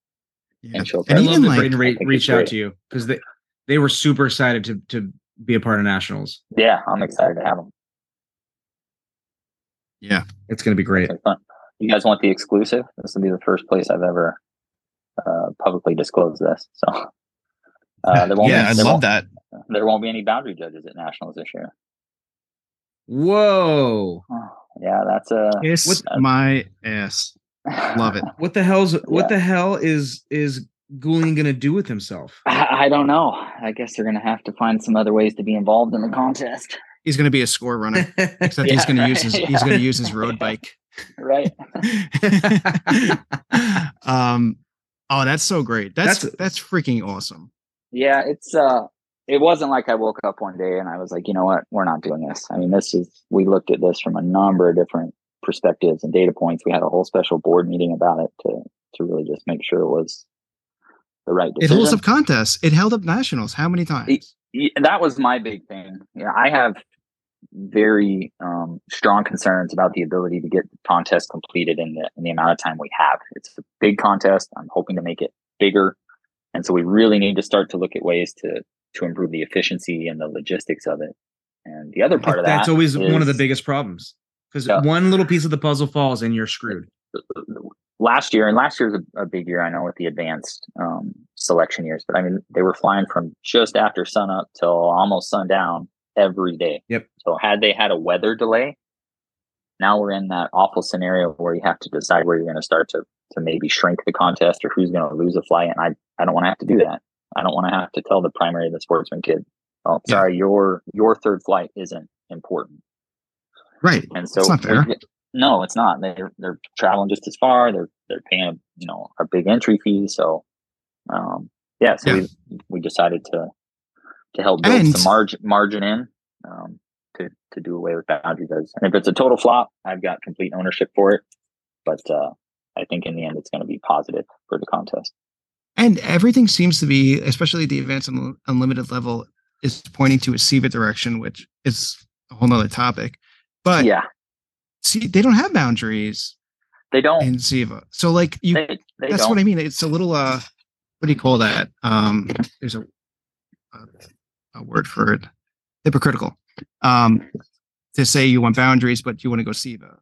yeah. and show. And I even like- Braden re- think it's reached out to you because they they were super excited to to be a part of nationals Yeah, I'm excited to have them. yeah, it's going to be great It's fun. You guys want the exclusive? This will be the first place I've ever uh, publicly disclosed this. So [LAUGHS] Uh, there won't yeah, be, I there love won't- that. There won't be any boundary judges at nationals this year. Whoa. Yeah, that's a Kiss What- my ass. Love it. What the hell's what Yeah. the hell is is Goulian gonna do with himself? I, I don't know. I guess they're gonna have to find some other ways to be involved in the contest, He's gonna be a score runner, [LAUGHS] except he's gonna use his right, he's gonna use his road bike. right? [LAUGHS] um oh that's so great. That's That's- that's freaking awesome. Yeah, it's uh it wasn't like I woke up one day and I was like, you know what, we're not doing this. I mean, this is we looked at this from a number of different perspectives and data points. We had a whole special board meeting about it to to really just make sure it was the right It holds up contests. It held up nationals. How many times? Yeah, that was my big thing. Yeah, I have very um, strong concerns about the ability to get the contest completed in the in the amount of time we have. It's a big contest. I'm hoping to make it bigger, and so we really need to start to look at ways to to improve the efficiency and the logistics of it. And the other part of that That's always one of the biggest problems. Because Yeah. one little piece of the puzzle falls and you're screwed. last year, and last year was a, a big year, I know, with the advanced um, selection years, but I mean, they were flying from just after sunup till almost sundown every day. Yep. So, had they had a weather delay, now we're in that awful scenario where you have to decide where you're going to start to to maybe shrink the contest or who's going to lose a flight. And I, I don't want to have to do that. I don't want to have to tell the primary the sportsman kid, oh, Yeah. sorry, your your third flight isn't important. Right. And so It's not fair. get- no, it's not. They're they're traveling just as far. They're they're paying a you know a big entry fee. So um yeah, so Yeah. we we decided to to help build And- some margin margin in um to to do away with boundary judges. And if it's a total flop, I've got complete ownership for it. But uh I think in the end it's gonna be positive for the contest. And everything seems to be, especially the advanced and unlimited level, is pointing to a CIVA direction, which is a whole nother topic. But yeah. see, they don't have boundaries They don't in CIVA. So like you they, they that's don't what I mean. It's a little uh what do you call that? Um there's a a, a word for it. Hypocritical. Um to say you want boundaries, but you want to go CIVA.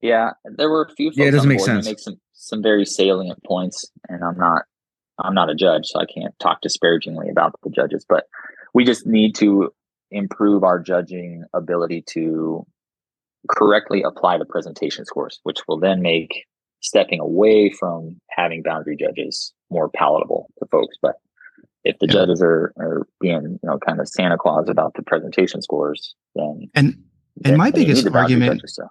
Yeah, there were a few. Yeah, it folks doesn't make sense. Make some some very salient points, and I'm not I'm not a judge, so I can't talk disparagingly about the judges. But we just need to improve our judging ability to correctly apply the presentation scores, which will then make stepping away from having boundary judges more palatable to folks. But if the Yeah. judges are are being you know kind of Santa Claus about the presentation scores, then And and my then biggest argument judges, so.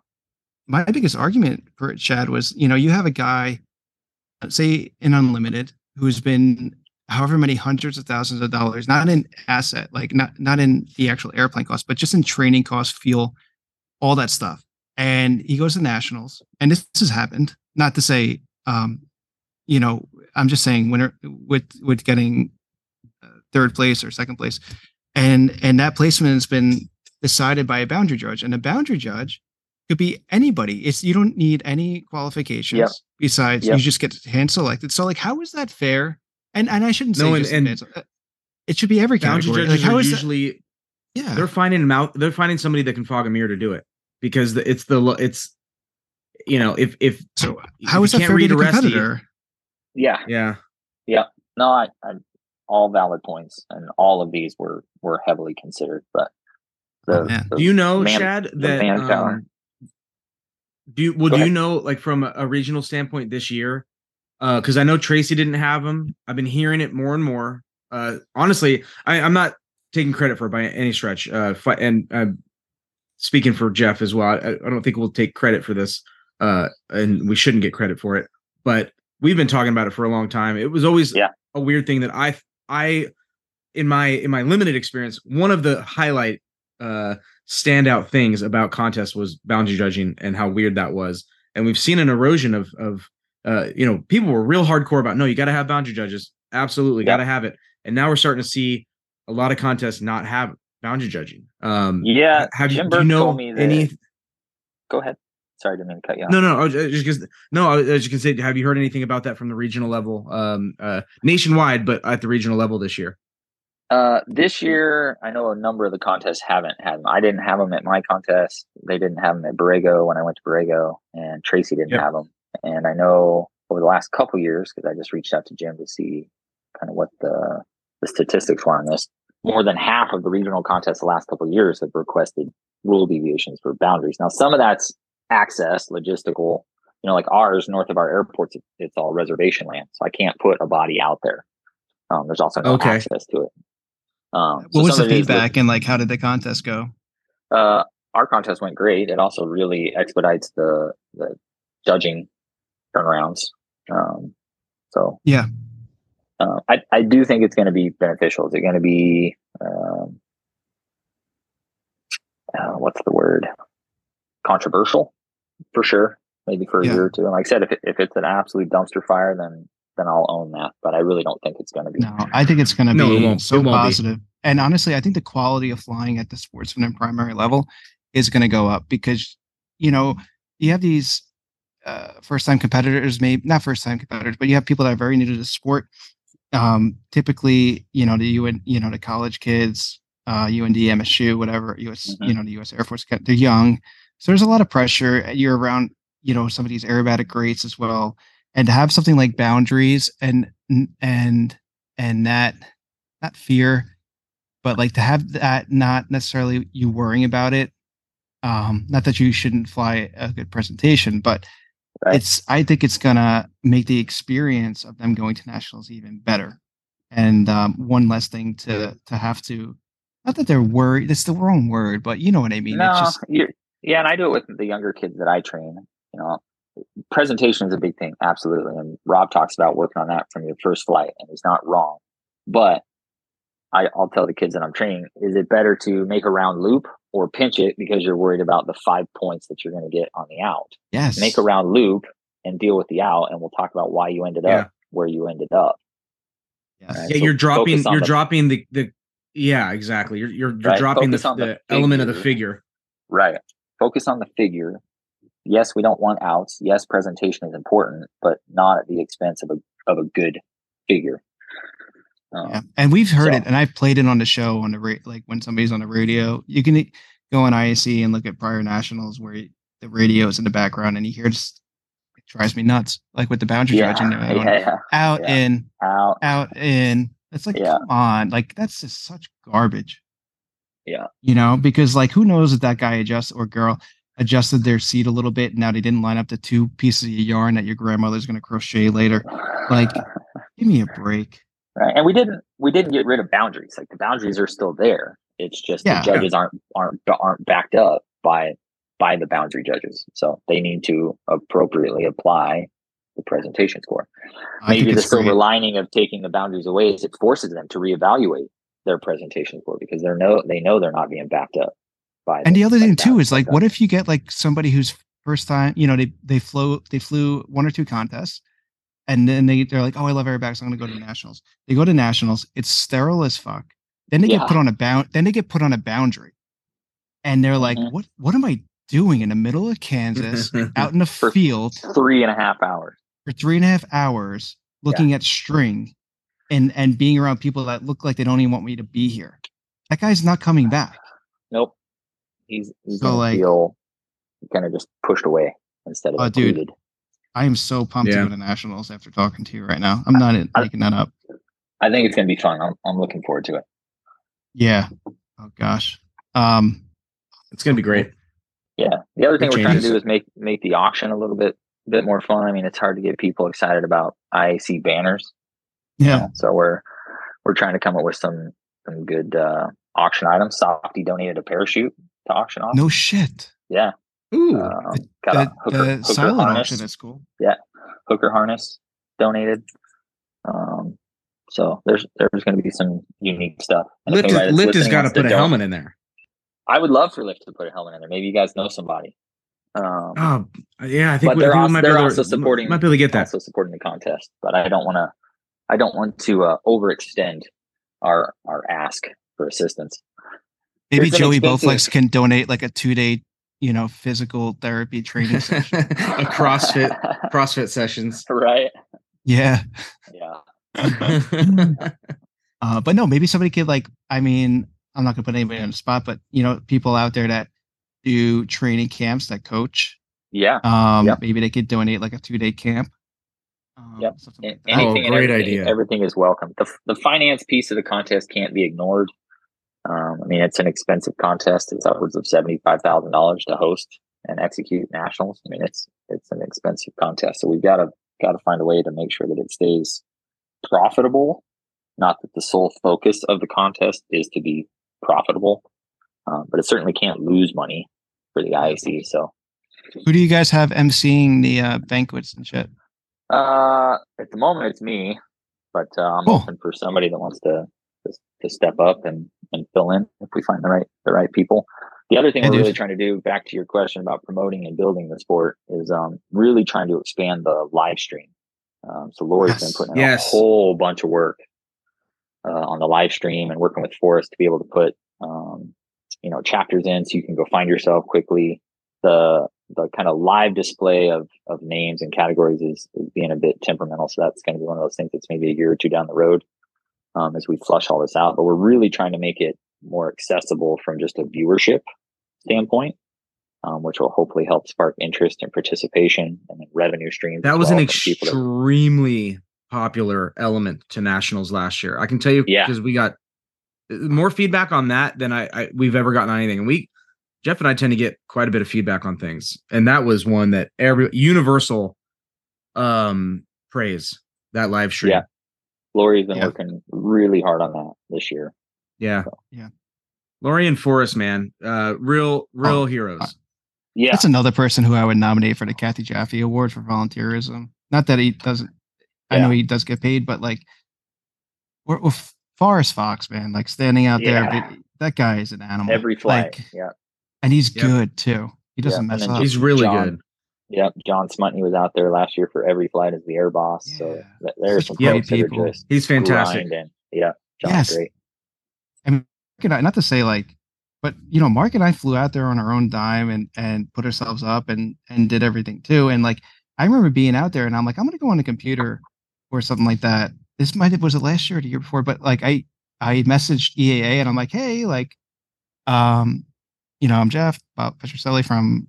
My biggest argument for it, Shad, was you know you have a guy, uh, say in unlimited, who's been however many hundreds of thousands of dollars, not in asset, like not not in the actual airplane cost, but just in training costs, fuel, all that stuff. And he goes to nationals, and this, this has happened. Not to say, um, you know, I'm just saying when with with getting uh, third place or second place, and and that placement has been decided by a boundary judge, and a boundary judge could be anybody. It's you don't need any qualifications Yep. besides Yep. you just get hand selected. So like, how is that fair? And and I shouldn't say No, and- just and- advanced, uh, it should be every Boundary category. judges Like, how are is that? usually Yeah, they're finding mouth they're finding somebody that can fog a mirror to do it because the, it's the lo- it's you know if if so if how you is that can't fair to read the a resty- competitor? Yeah, yeah no, I, I all valid points, and all of these were were heavily considered. But the, Oh, the do you know man- Shad the that manpower. um, do you well Go do you know like from a, a regional standpoint this year? Uh because I know Tracy didn't have them I've been hearing it more and more. Uh honestly I, I'm not taking credit for it by any stretch uh and uh, speaking for Jeff as well I, I don't think we'll take credit for this uh and we shouldn't get credit for it but we've been talking about it for a long time. It was always Yeah. a weird thing that I I in my in my limited experience one of the highlight uh standout things about contests was boundary judging and how weird that was and we've seen an erosion of of uh you know people were real hardcore about no you got to have boundary judges absolutely Yeah. got to have it and now we're starting to see a lot of contests not have boundary judging um yeah, have you Jim do you know told me that. any Go ahead. Sorry, didn't mean to cut you off. no no I just because no I was just gonna say have you heard anything about that from the regional level um uh nationwide but at the regional level this year Uh, this year, I know a number of the contests haven't had them. I didn't have them at my contest. They didn't have them at Borrego when I went to Borrego, and Tracy didn't Yep. have them. And I know over the last couple years, because I just reached out to Jim to see kind of what the the statistics were on this. More than half of the regional contests the last couple of years have requested rule deviations for boundaries. Now, some of that's access, logistical. You know, like ours, north of our airports, it's all reservation land, so I can't put a body out there. Um, there's also no Okay. access to it. Um, What so was the of it is feedback and like how did the contest go? uh, our contest went great. It also really expedites the the judging turnarounds. Um, so Yeah. uh, I I do think it's going to be beneficial. Is it going to be um, uh, what's the word? Controversial, for sure. Maybe for a Yeah. year or two. And like I said, if it, if it's an absolute dumpster fire, then then I'll own that. But I really don't think it's going to be. No, I think it's going to No, it be won't- so it won't be. positive. And honestly, I think the quality of flying at the sportsman and primary level is going to go up because, you know, you have these uh, first time competitors, maybe not first time competitors, but you have people that are very new to the sport. Um, typically, you know, the UN, you know, the college kids, uh, UND, MSU, whatever, US, Mhm. you know, the US Air Force, they're young. So there's a lot of pressure. You're around, you know, some of these aerobatic greats as well. And to have something like boundaries and and and that not fear, but like to have that not necessarily you worrying about it. Um, not that you shouldn't fly a good presentation, but Right. it's I think it's gonna make the experience of them going to nationals even better. And um, one less thing to to have to not that they're worried, it's the wrong word, but you know what I mean. no, It's just yeah, and I do it with the younger kids that I train. You know, presentation is a big thing, absolutely. And Rob talks about working on that from your first flight, and he's not wrong. But I, I'll tell the kids that I'm training: is it better to make a round loop or pinch it because you're worried about the five points that you're going to get on the out? yes. Make a round loop and deal with the out, and we'll talk about why you ended Yeah. up where you ended up. Yes. Right. Yeah, So you're dropping. You're the- dropping the the. Yeah, exactly. You're you're, you're Right, dropping the, focus on the the element of the figure. figure. Right. Focus on the figure. Yes, we don't want outs. Yes, presentation is important, but not at the expense of a of a good figure. Um, Yeah, and we've heard so- it, and I've played it on the show on the ra- like when somebody's on the radio. You can go on IAC and look at prior nationals where the radio is in the background, and you hear just it drives me nuts. Like with the boundary Yeah, judging, they're yeah, out yeah. in, out. out in. It's like Yeah. come on, like that's just such garbage. Yeah. you know, because like who knows if that guy adjusts or girl adjusted their seat a little bit. And Now they didn't line up the two pieces of yarn that your grandmother's going to crochet later. Like, give me a break. right, and we didn't we didn't get rid of boundaries. Like the boundaries are still there. It's just Yeah. the judges aren't aren't aren't backed up by by the boundary judges, so they need to appropriately apply the presentation score. Maybe the silver great. lining of taking the boundaries away is it forces them to reevaluate their presentation score because they're no they know they're not being backed up by And the other thing too is like, what if you get like somebody who's first time, you know, they they flew they flew one or two contests, and then they they're like, oh, I love airbags, I'm gonna go to nationals. They go to nationals, it's sterile as fuck. Then they Yeah. get put on a bound, then they get put on a boundary, and they're like, Mhm. what what am I doing in the middle of Kansas, out [LAUGHS] in the For- field three and a half hours for three and a half hours looking at string, and and being around people that look like they don't even want me to be here? That guy's not coming [SIGHS] back. nope he's he's So, gonna like- feel kind of just pushed away instead of Oh, dude. I am so pumped Yeah. to go to nationals after talking to you right now. I'm not I- making that up. i think it's gonna be fun i'm, I'm looking forward to it Yeah. Oh gosh. Um. It's gonna be great. yeah the other thing Big we're trying to do is make make the auction a little bit bit more fun i mean it's hard to get people excited about iac banners you Yeah. know, so we're we're trying to come up with some some good uh auction items Softie donated a parachute to auction off No shit. yeah Ooh, Um, The, got a hooker, hooker silent harness, auction is cool. Yeah. Hooker harness donated. Um, so there's there's going to be some unique stuff. And if Lift, that's Lift has got to put a helmet in there. I would love for Lift to put a helmet in there. Maybe you guys know somebody. Um, Oh, yeah. I think we, they're I think also- they're able also to, supporting- Might be able to get that. also supporting the contest, but I don't want to. I don't want to uh, overextend our our ask for assistance. Maybe It's Joey expensive- Bowflex can donate like a two day, you know, physical therapy training session. [LAUGHS] a CrossFit CrossFit sessions. right? yeah. Yeah. [LAUGHS] Uh, but no, maybe somebody could like. I mean, I'm not gonna put anybody on the spot, but you know, people out there that do training camps that coach. Yeah. Um, Yep. maybe they could donate like a two day camp. Um, Yep. like anything Oh, great everything, idea. everything is welcome. The, the finance piece of the contest can't be ignored. Um, I mean, it's an expensive contest. It's upwards of seventy five thousand dollars to host and execute nationals. I mean, it's it's an expensive contest, so we've got to got to find a way to make sure that it stays profitable. Not that the sole focus of the contest is to be profitable, um, but it certainly can't lose money for the IAC. So Who do you guys have emceeing the uh, banquets and shit? Uh, at the moment, it's me, but uh, I'm Cool. open for somebody that wants to, to to step up and and fill in if we find the right the right people. The other thing Hey, we're really trying to do, back to your question about promoting and building the sport, is um really trying to expand the live stream. Um, so Lori's been putting in Yes. a whole bunch of work uh, on the live stream and working with Forrest to be able to put um, you know chapters in so you can go find yourself quickly. The the kind of live display of of names and categories is, is being a bit temperamental. So that's going to be one of those things that's maybe a year or two down the road um, as we flush all this out. But we're really trying to make it more accessible from just a viewership standpoint, um, which will hopefully help spark interest and participation and then revenue streams. That was an well that- extremely popular element to nationals last year. I can tell you Yeah. because we got uh, more feedback on that than I, I we've ever gotten on anything. And we Jeff and I tend to get quite a bit of feedback on things. And that was one that every universal um praise that live stream. Yeah. Lori's been Yeah. working really hard on that this year. Yeah. Yeah. Lori and Forrest, man. Uh real real Oh, heroes. Yeah. That's another person who I would nominate for the Kathy Jaffe Award for volunteerism. Not that he doesn't. I know he does get paid, but like, we're, we're Forrest Fox, man, like standing out there. Yeah. vid- That guy is an animal. Every flight. Like, yeah. and he's Yep. good too. He doesn't and mess up. He's really John. good. Yep. John Smutney was out there last year for every flight as the air boss. So Yeah. th- there's some great folks that are people. just He's fantastic. grinding. Yeah. John's Yes. great. Mark and I, not to say like, but you know, Mark and I flew out there on our own dime and and put ourselves up and and did everything too. And like, I remember being out there and I'm like, I'm gonna go on the computer or something like that. This might have was it last year or the year before, but like I I messaged EAA and I'm like, hey, like, um, you know, I'm Jeff Bob Petroselli from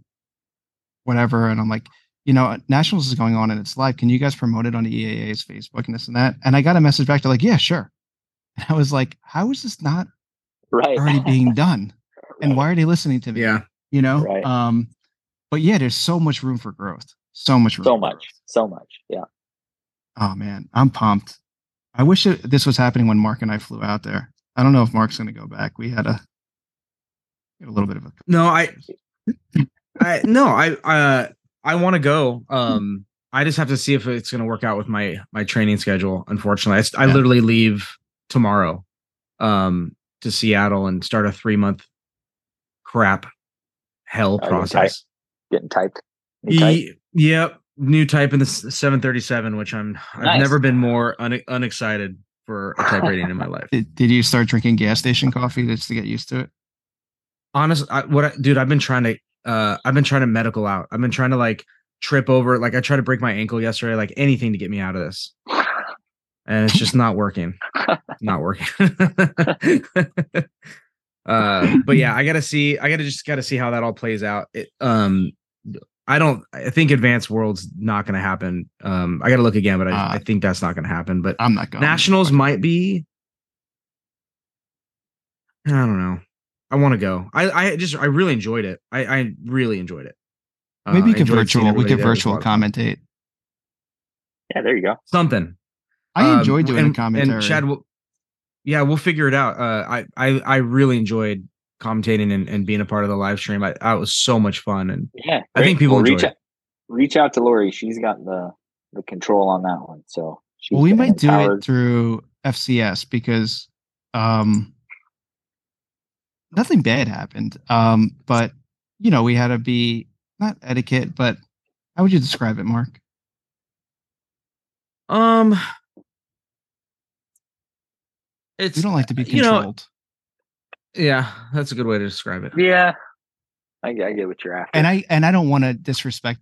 whatever, and I'm like, you know, Nationals is going on and it's live. Can you guys promote it on the EAA's Facebook and this and that? And I got a message back to like, yeah, sure. [LAUGHS] And I was like, how is this not Right. already being done [LAUGHS] and why are they listening to me Yeah. you know Right. um but yeah there's so much room for growth so much room so much. growth. So much. Yeah. oh man i'm pumped i wish it, this was happening when mark and i flew out there i don't know if mark's going to go back we had a, we had a little bit of a No, I, I no, I, uh, I want to go. Um, I just have to see if it's going to work out with my my training schedule. Unfortunately, I, s- I Yeah. literally leave tomorrow, um, to Seattle and start a three month crap hell Oh, you're process. Getting typed. New type. Ye- yep, new type in the seven thirty seven, which I'm. I've Nice. never been more un- unexcited for a type rating in my life. did, did you start drinking gas station coffee just to get used to it honest I, what I, dude i've been trying to uh i've been trying to medical out. I've been trying to like trip over like i tried to break my ankle yesterday like anything to get me out of this. And it's just not working. Not working. [LAUGHS] Uh but yeah i gotta see i gotta just gotta see how that all plays out. It, um i don't i think advanced world's not gonna happen. Um i gotta look again but i, Uh, I think that's not gonna happen but i'm not going. Nationals might be i don't know i want to go i i just i really enjoyed it i i really enjoyed it Uh, maybe I we could enjoyed seeing virtual we everybody could there. It was a virtual lot of fun. commentate Yeah. There you go. something i Um, enjoy doing and, a commentary and Shad will yeah we'll figure it out uh i i i really enjoyed commentating and, and being a part of the live stream i, I was so much fun and Yeah. I think great. people reach out, reach out to Lori. She's got the the control on that one. So she's well, we getting might do it through FCS because um nothing bad happened. Um, but you know, we had to be not etiquette, but how would you describe it, Mark? um it's We don't like to be you know, controlled. yeah that's a good way to describe it Yeah. I, I get what you're after. and I and I don't want to disrespect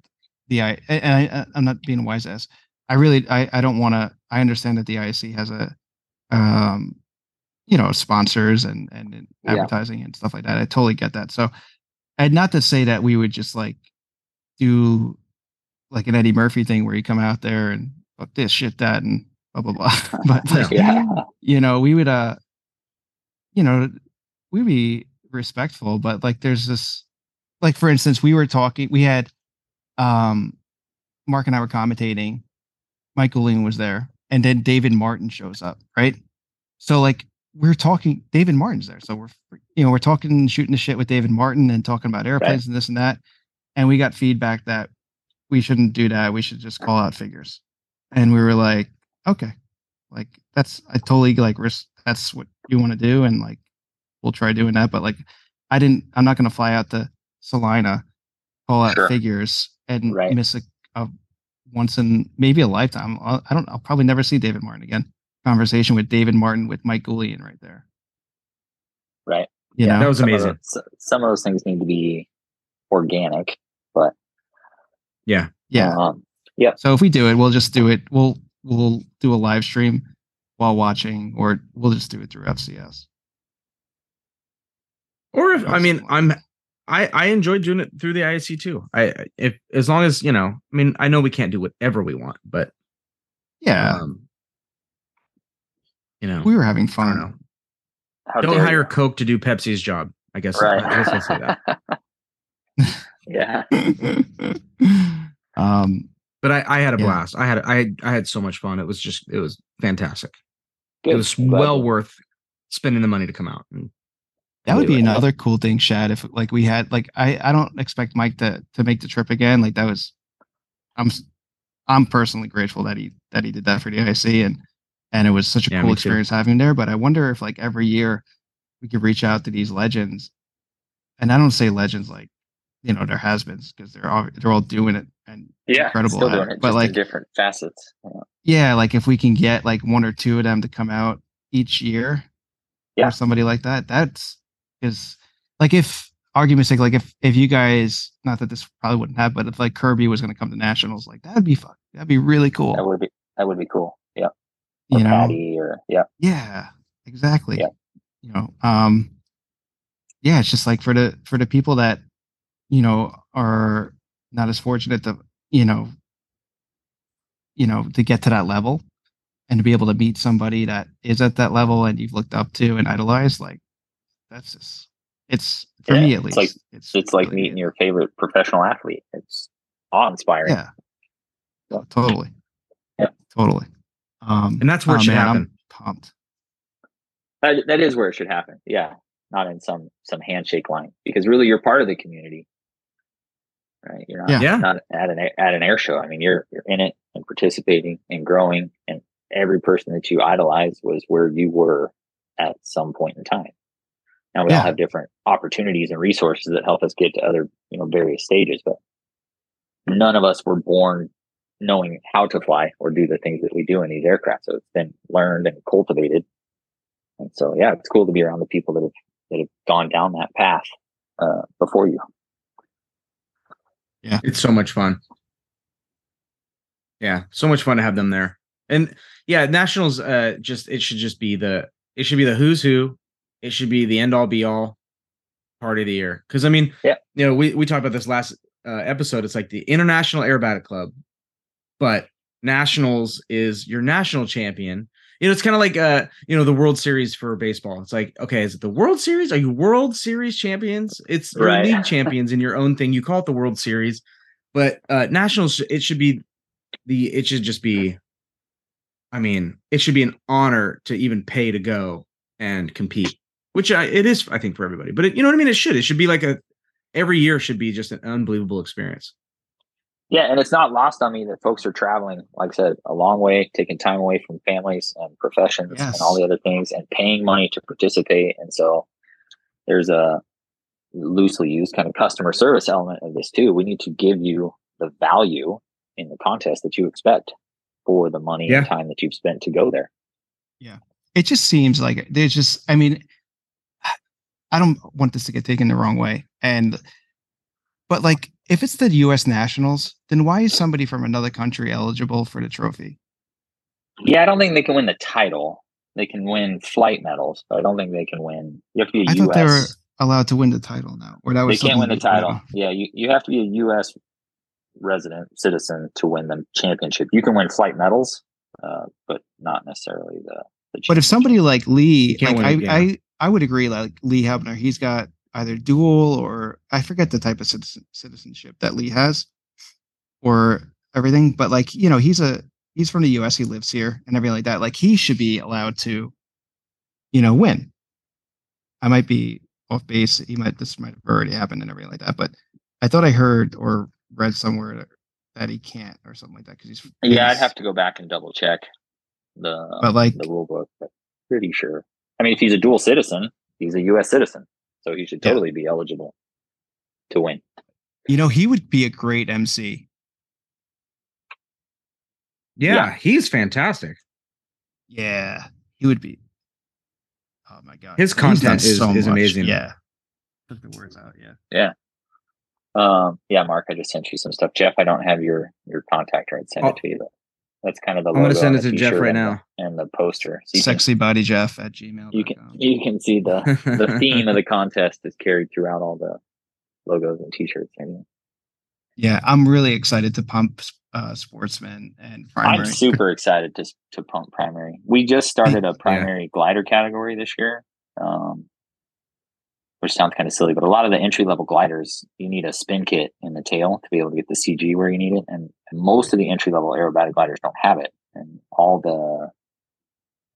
the I and I I'm not being a wise ass. I really I I don't want to. I understand that the IC has a um you know sponsors and and, and Yeah. advertising and stuff like that. I totally get that. So and not to say that we would just like do like an Eddie Murphy thing where you come out there and fuck this, shit that, and blah blah blah. [LAUGHS] but [LAUGHS] like, Yeah. you know, we would uh, you know, we'd be respectful, but like, there's this, like for instance, we were talking, we had, um, Mark and I were commentating. Michael Goulian was there, and then David Martin shows up, right? So like we're talking, David Martin's there, so we're you know we're talking, shooting the shit with David Martin and talking about airplanes and this and that, and we got feedback that we shouldn't do that. We should just call out figures, and we were like, okay, like that's I totally like risk. That's what you want to do, and like we'll try doing that. But like I didn't, I'm not gonna fly out to Salina, call out Sure. figures, and Right. miss a, a once in maybe a lifetime. I'll, I don't. I'll probably never see David Martin again. Conversation with David Martin with Mike Goulian right there. Right. You Yeah, know, that was some amazing. Of those, some of those things need to be organic, but Yeah. yeah. um, So if we do it, we'll just do it. We'll we'll do a live stream while watching, or we'll just do it through FCS. Or if I mean. I'm I I enjoy doing it through the ISC too. I I- if as long as you know, I mean, I know we can't do whatever we want, but Yeah, um, you know, we were having I don't fun. know. how Don't hire you. Coke to do Pepsi's job. I guess. Right. I guess I'll say that. [LAUGHS] yeah. [LAUGHS] um, But I, I had a Yeah. blast. I had I I had so much fun. It was just it was fantastic. Good. It was I'm glad well to- worth spending the money to come out. And that would be Completely. another cool thing, Shad. If like we had like I I don't expect Mike to to make the trip again. Like that was, I'm I'm personally grateful that he that he did that for the IC and and it was such a Yeah, cool me too. experience having him there. But I wonder if like every year we could reach out to these legends, and I don't say legends like you know they're has-beens because they're all they're all doing it and Yeah. incredible Still doing it. But like different facets. Yeah. yeah, like if we can get like one or two of them to come out each year, Yeah. or somebody like that, that's because like if argument's sake, like if if you guys, not that this probably wouldn't happen, but if like Kirby was going to come to nationals, like that'd be fun. That'd be really cool. That would be that would be cool. Yeah. You know, Patty or yeah. yeah, exactly. Yeah. You know, um, yeah, it's just like for the for the people that you know are not as fortunate to you know you know to get to that level and to be able to meet somebody that is at that level and you've looked up to and idolized like that's just it's for Yeah, me at it's least like- it's It's like really meeting your favorite professional athlete. It's awe inspiring. yeah Yeah. totally Yeah. totally um and that's where it oh, should man, happen. I'm pumped That, that is where it should happen. Yeah. Not in some some handshake line. Because really you're part of the community. Right. You're not, Yeah. Yeah. not at an at an air show. I mean you're you're in it and participating and growing and every person that you idolize was where you were at some point in time. Now we Yeah. all have different opportunities and resources that help us get to other, you know, various stages, but none of us were born knowing how to fly or do the things that we do in these aircraft. So it's been learned and cultivated. And so, yeah, it's cool to be around the people that have that have gone down that path uh, before you. Yeah. It's so much fun. Yeah, so much fun to have them there. And yeah, nationals uh just it should just be the it should be the who's who. It should be the end all be all party of the year. Cuz I mean, Yeah. you know, we we talked about this last uh, episode. It's like the International Aerobatic Club, but nationals is your national champion. You know, it's kind of like uh, you know, the World Series for baseball. It's like, okay, is it the World Series? Are you World Series champions? It's Right. league champions in your own thing. You call it the World Series, but uh nationals it should be the it should just be I mean, it should be an honor to even pay to go and compete, which I, it is, I think, for everybody. But it, you know what I mean? It should. It should be like a every year should be just an unbelievable experience. Yeah, and it's not lost on me that folks are traveling, like I said, a long way, taking time away from families and professions and all the other things, and paying money to participate. And so there's a loosely used kind of customer service element of this too. We need to give you the value in the contest that you expect for the money Yeah. and time that you've spent to go there. Yeah. It just seems like there's just i mean i don't want this to get taken the wrong way and but like if it's the us nationals then why is somebody from another country eligible for the trophy Yeah, I don't think they can win the title. They can win flight medals, but I don't think they can win. You have to be a i US. thought they were allowed to win the title now or that was they was can't win the something that- title. Yeah, you, you have to be a U.S. resident citizen to win the championship. You can win flight medals, uh, but not necessarily the. the But if somebody like Lee, like I, win it, yeah. I, I would agree. Like Lee Hebner, he's got either dual or I forget the type of citizen, citizenship that Lee has, or everything. But like you know, he's a he's from the U.S. He lives here and everything like that. Like he should be allowed to, you know, win. I might be off base. He might this might have already happened and everything like that. But I thought I heard or read somewhere that he can't or something like that because he's Yeah, I'd have to go back and double check the But like the rule book, but pretty sure. I mean, if he's a dual citizen, he's a U.S. citizen, so he should Yeah. totally be eligible to win. you know he would be a great MC. Yeah, Yeah. he's fantastic. Yeah, he would be. Oh my god, His And he's done content is- is amazing. Yeah, took the words out. Yeah, Um, yeah, Mark, I just sent you some stuff. Jeff, I don't have your your contact or I'd send Oh. it to you. But that's kind of the. I'm gonna send it to Jeff right and the- now. and the poster. So sexy body Jeff at gmail. You can you can see the the [LAUGHS] theme of the contest is carried throughout all the logos and t-shirts. Anyway. Yeah, I'm really excited to pump uh, sportsmen and primary. I'm [LAUGHS] super excited to to pump primary. We just started a primary glider category this year, um, which sounds kind of silly, but a lot of the entry level gliders you need a spin kit in the tail to be able to get the CG where you need it, and, and most of the entry level aerobatic gliders don't have it. And all the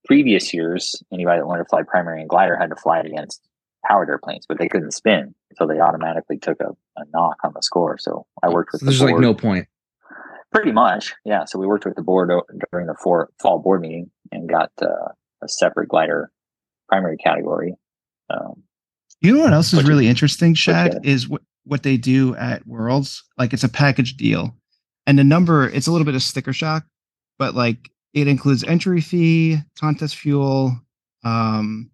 previous years, anybody that wanted to fly primary and glider had to fly it against powered airplanes, but they couldn't spin, so they automatically took a, a knock on the score. So I worked with So the there's like no point. Pretty much, yeah. So we worked with the board during the four, fall board meeting and got uh, a separate glider primary category. Um, You know what else is really interesting, Shad, is what what they do at Worlds. Like it's a package deal, and the number it's a little bit of sticker shock, but like it includes entry fee, contest fuel, um,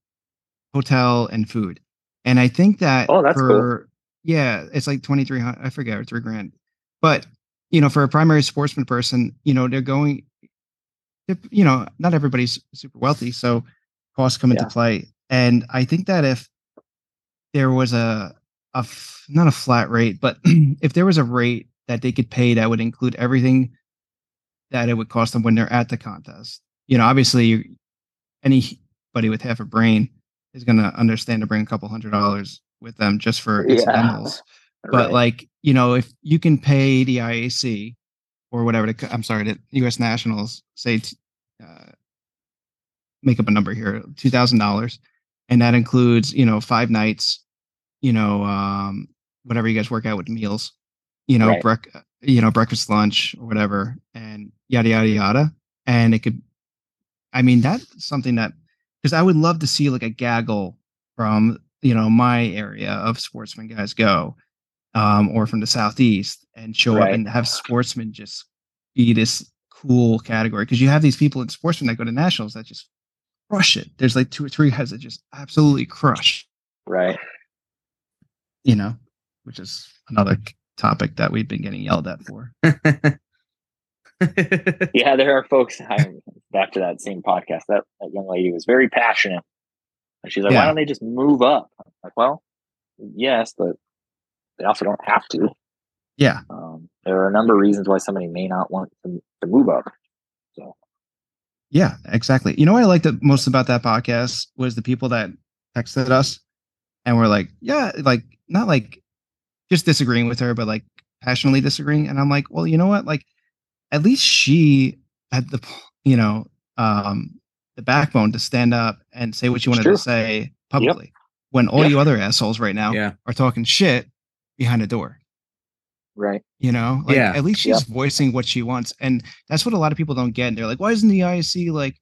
hotel, and food. And I think that Oh, that's cool. yeah, it's like twenty three hundred. I forget or three grand, but you know, for a primary sportsman person, you know, they're going. they're- You know, not everybody's super wealthy, so costs come into play. And I think that if there was a a f- not a flat rate, but [CLEARS THROAT] if there was a rate that they could pay that would include everything that it would cost them when they're at the contest. You know, obviously, you, anybody with half a brain is going to understand to bring a couple hundred dollars with them just for Yeah. incidentals. [LAUGHS] But right. like, you know, if you can pay the IAC or whatever, the, I'm sorry, the U.S. Nationals say, uh, make up a number here, two thousand dollars, and that includes, you know, five nights, you know, um, whatever you guys work out with meals, you know, Right. brec- you know, breakfast, lunch, or whatever, and yada yada yada, and it could, I mean, that's something that because I would love to see like a gaggle from you know my area of sportsmen guys go um, or from the southeast and show up and have sportsmen just be this cool category because you have these people in sportsmen that go to nationals that just crush it. There's like two or three guys that just absolutely crush, right. You know, which is another topic that we've been getting yelled at for. [LAUGHS] Yeah, there are folks. I, back to that same podcast. That, that young lady was very passionate, and she's like, "Why don't they just move up?" I'm like, well, yes, but they also don't have to. Yeah, Um, there are a number of reasons why somebody may not want to, to move up. So yeah, exactly. You know what I liked the most about that podcast was the people that texted us and were like, yeah, like not like just disagreeing with her, but like passionately disagreeing. And I'm like, well, you know what? Like, at least she had the, you know, um, the backbone to stand up and say what you It's wanted true. to say publicly. When all Yep. you other assholes right now yeah. are talking shit behind a door. right, You know, like Yeah. at least she's voicing what she wants, and that's what a lot of people don't get. And They're like, "Why isn't the IAC like,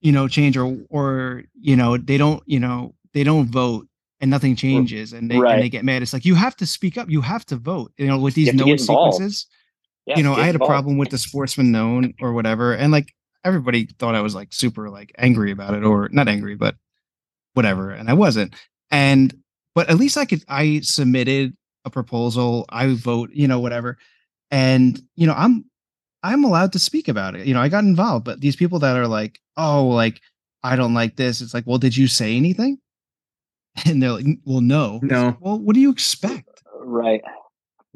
you know, change or or you know they don't you know they don't vote and nothing changes and they right. and they get mad." It's like you have to speak up, you have to vote. You know, with these known sequences. yeah, you know, I had a problem with the sportsman known or whatever, and like everybody thought I was like super like angry about it, or not angry, but whatever, and I wasn't. And but at least I could I submitted a proposal, I vote, you know, whatever, and you know I'm I'm allowed to speak about it. You know, I got involved, but these people that are like, oh, like I don't like this, it's like, well, did you say anything? [LAUGHS] And they're like, well, no. No. like, well, what do you expect? Right.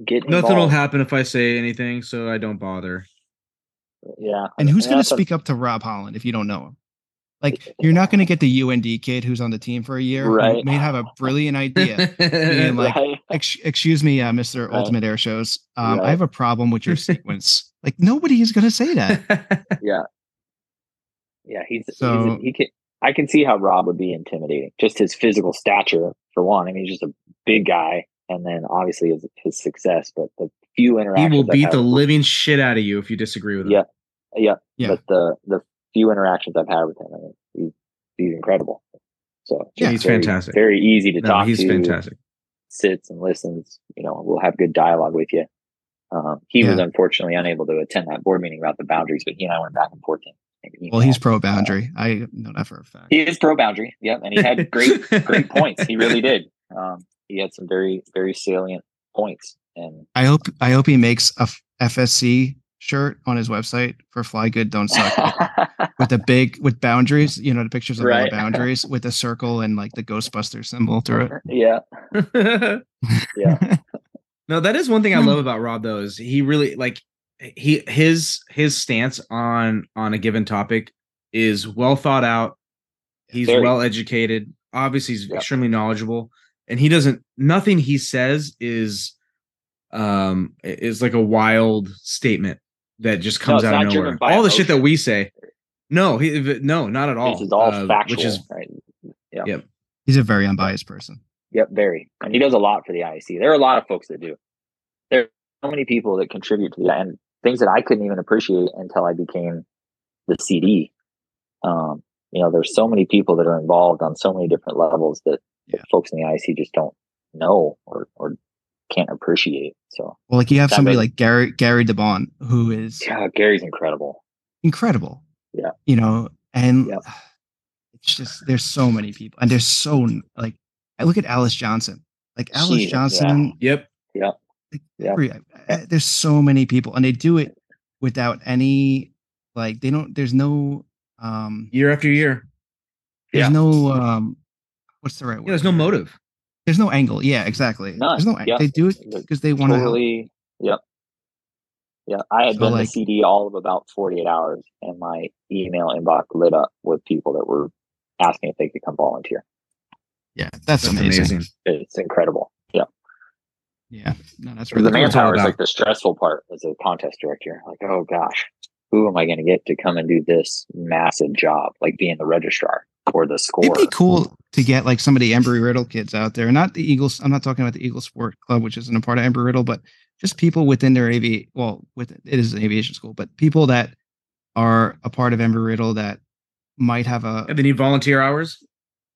Get Nothing will happen if I say anything, so I don't bother. Yeah. And who's going to that's a- speak up to Rob Holland if you don't know him? Like, [LAUGHS] you're not going to get the UND kid who's on the team for a year who Right. may have a brilliant idea. being [LAUGHS] like, Right? Ex- excuse me, uh, Mr. Right. Ultimate Air Shows. Um, Right. I have a problem with your sequence. Like, nobody is going to say that. Yeah. Yeah, he's, So- he's he can I can see how Rob would be intimidating. Just his physical stature for one. I mean, he's just a big guy, and then obviously his, his success. But the few interactions he will beat the living shit out of you if you disagree with him. Yeah. yeah, Yeah. But the the few interactions I've had with him, I mean, he's, he's incredible. So Yeah, he's very- fantastic. Very easy to No, talk he's to. fantastic. Sits and listens. You know, we'll have good dialogue with you. Um, he was unfortunately unable to attend that board meeting about the boundaries, but he and I went back and forth. in- in Well, he's pro boundary. I know that for a fact. He is pro boundary. Yep, and he had [LAUGHS] great great points. He really did. Um, he had some very very salient points, and I hope I hope he makes a FSC shirt on his website for Fly Good Don't Suck with, [LAUGHS] with the big with boundaries. You know the pictures of all Right. the boundaries [LAUGHS] with a circle and like the Ghostbuster symbol through it. yeah, yeah, no, that is one thing I Hmm. love about Rob though is he really like he his his stance on on a given topic is well thought out. He's Very. well educated. Obviously, he's Yeah. extremely knowledgeable, and he doesn't. Nothing he says is um is like a wild statement that just comes it's out of nowhere. by All the shit that we say, no, he no, not at all. this is all Uh, factual, which is right? Yep. He's a very unbiased person. Yep, very, and he does a lot for the IAC. There are a lot of folks that do. There are so many people that contribute to that. and things that I couldn't even appreciate until I became the CD. Um, you know, there's so many people that are involved on so many different levels that, that Yeah. folks in the IAC just don't know or or can't appreciate. So Well, like you have somebody does- like Gary Gary DeBaun who is yeah, Gary's incredible. incredible. Yeah. You know, and Yep. [SIGHS] it's just there's so many people, and there's so like I look at Alice Johnson, like Alice She- Johnson. Yep. like, Yeah. every- uh, there's so many people, and they do it without any like they don't. There's no um. Year after year. There's Yeah. no um. What's the right word? Yeah, there's no motive. There's no angle. Yeah, exactly. None. There's no. Yeah. They do it because they want to. totally. Yep. Yeah, I had So, been like- the CD all of about 48 hours, and my email inbox lit up with people that were asking if they could come volunteer. Yeah, that's, That's amazing. amazing. It's incredible. Yeah, Yeah, no, that's the really cool. manpower is like the stressful part as a contest director. Like, oh gosh, who am I going to get to come and do this massive job, like being the registrar or the score? It'd be cool to get like some of the Embry Riddle kids out there. Not the Eagles. I'm not talking about the Eagles Sport Club, which isn't a part of Embry Riddle, but just people within their AV. Well, with it is an aviation school, but people that are a part of Embry Riddle that might have a. Yeah, they need volunteer hours.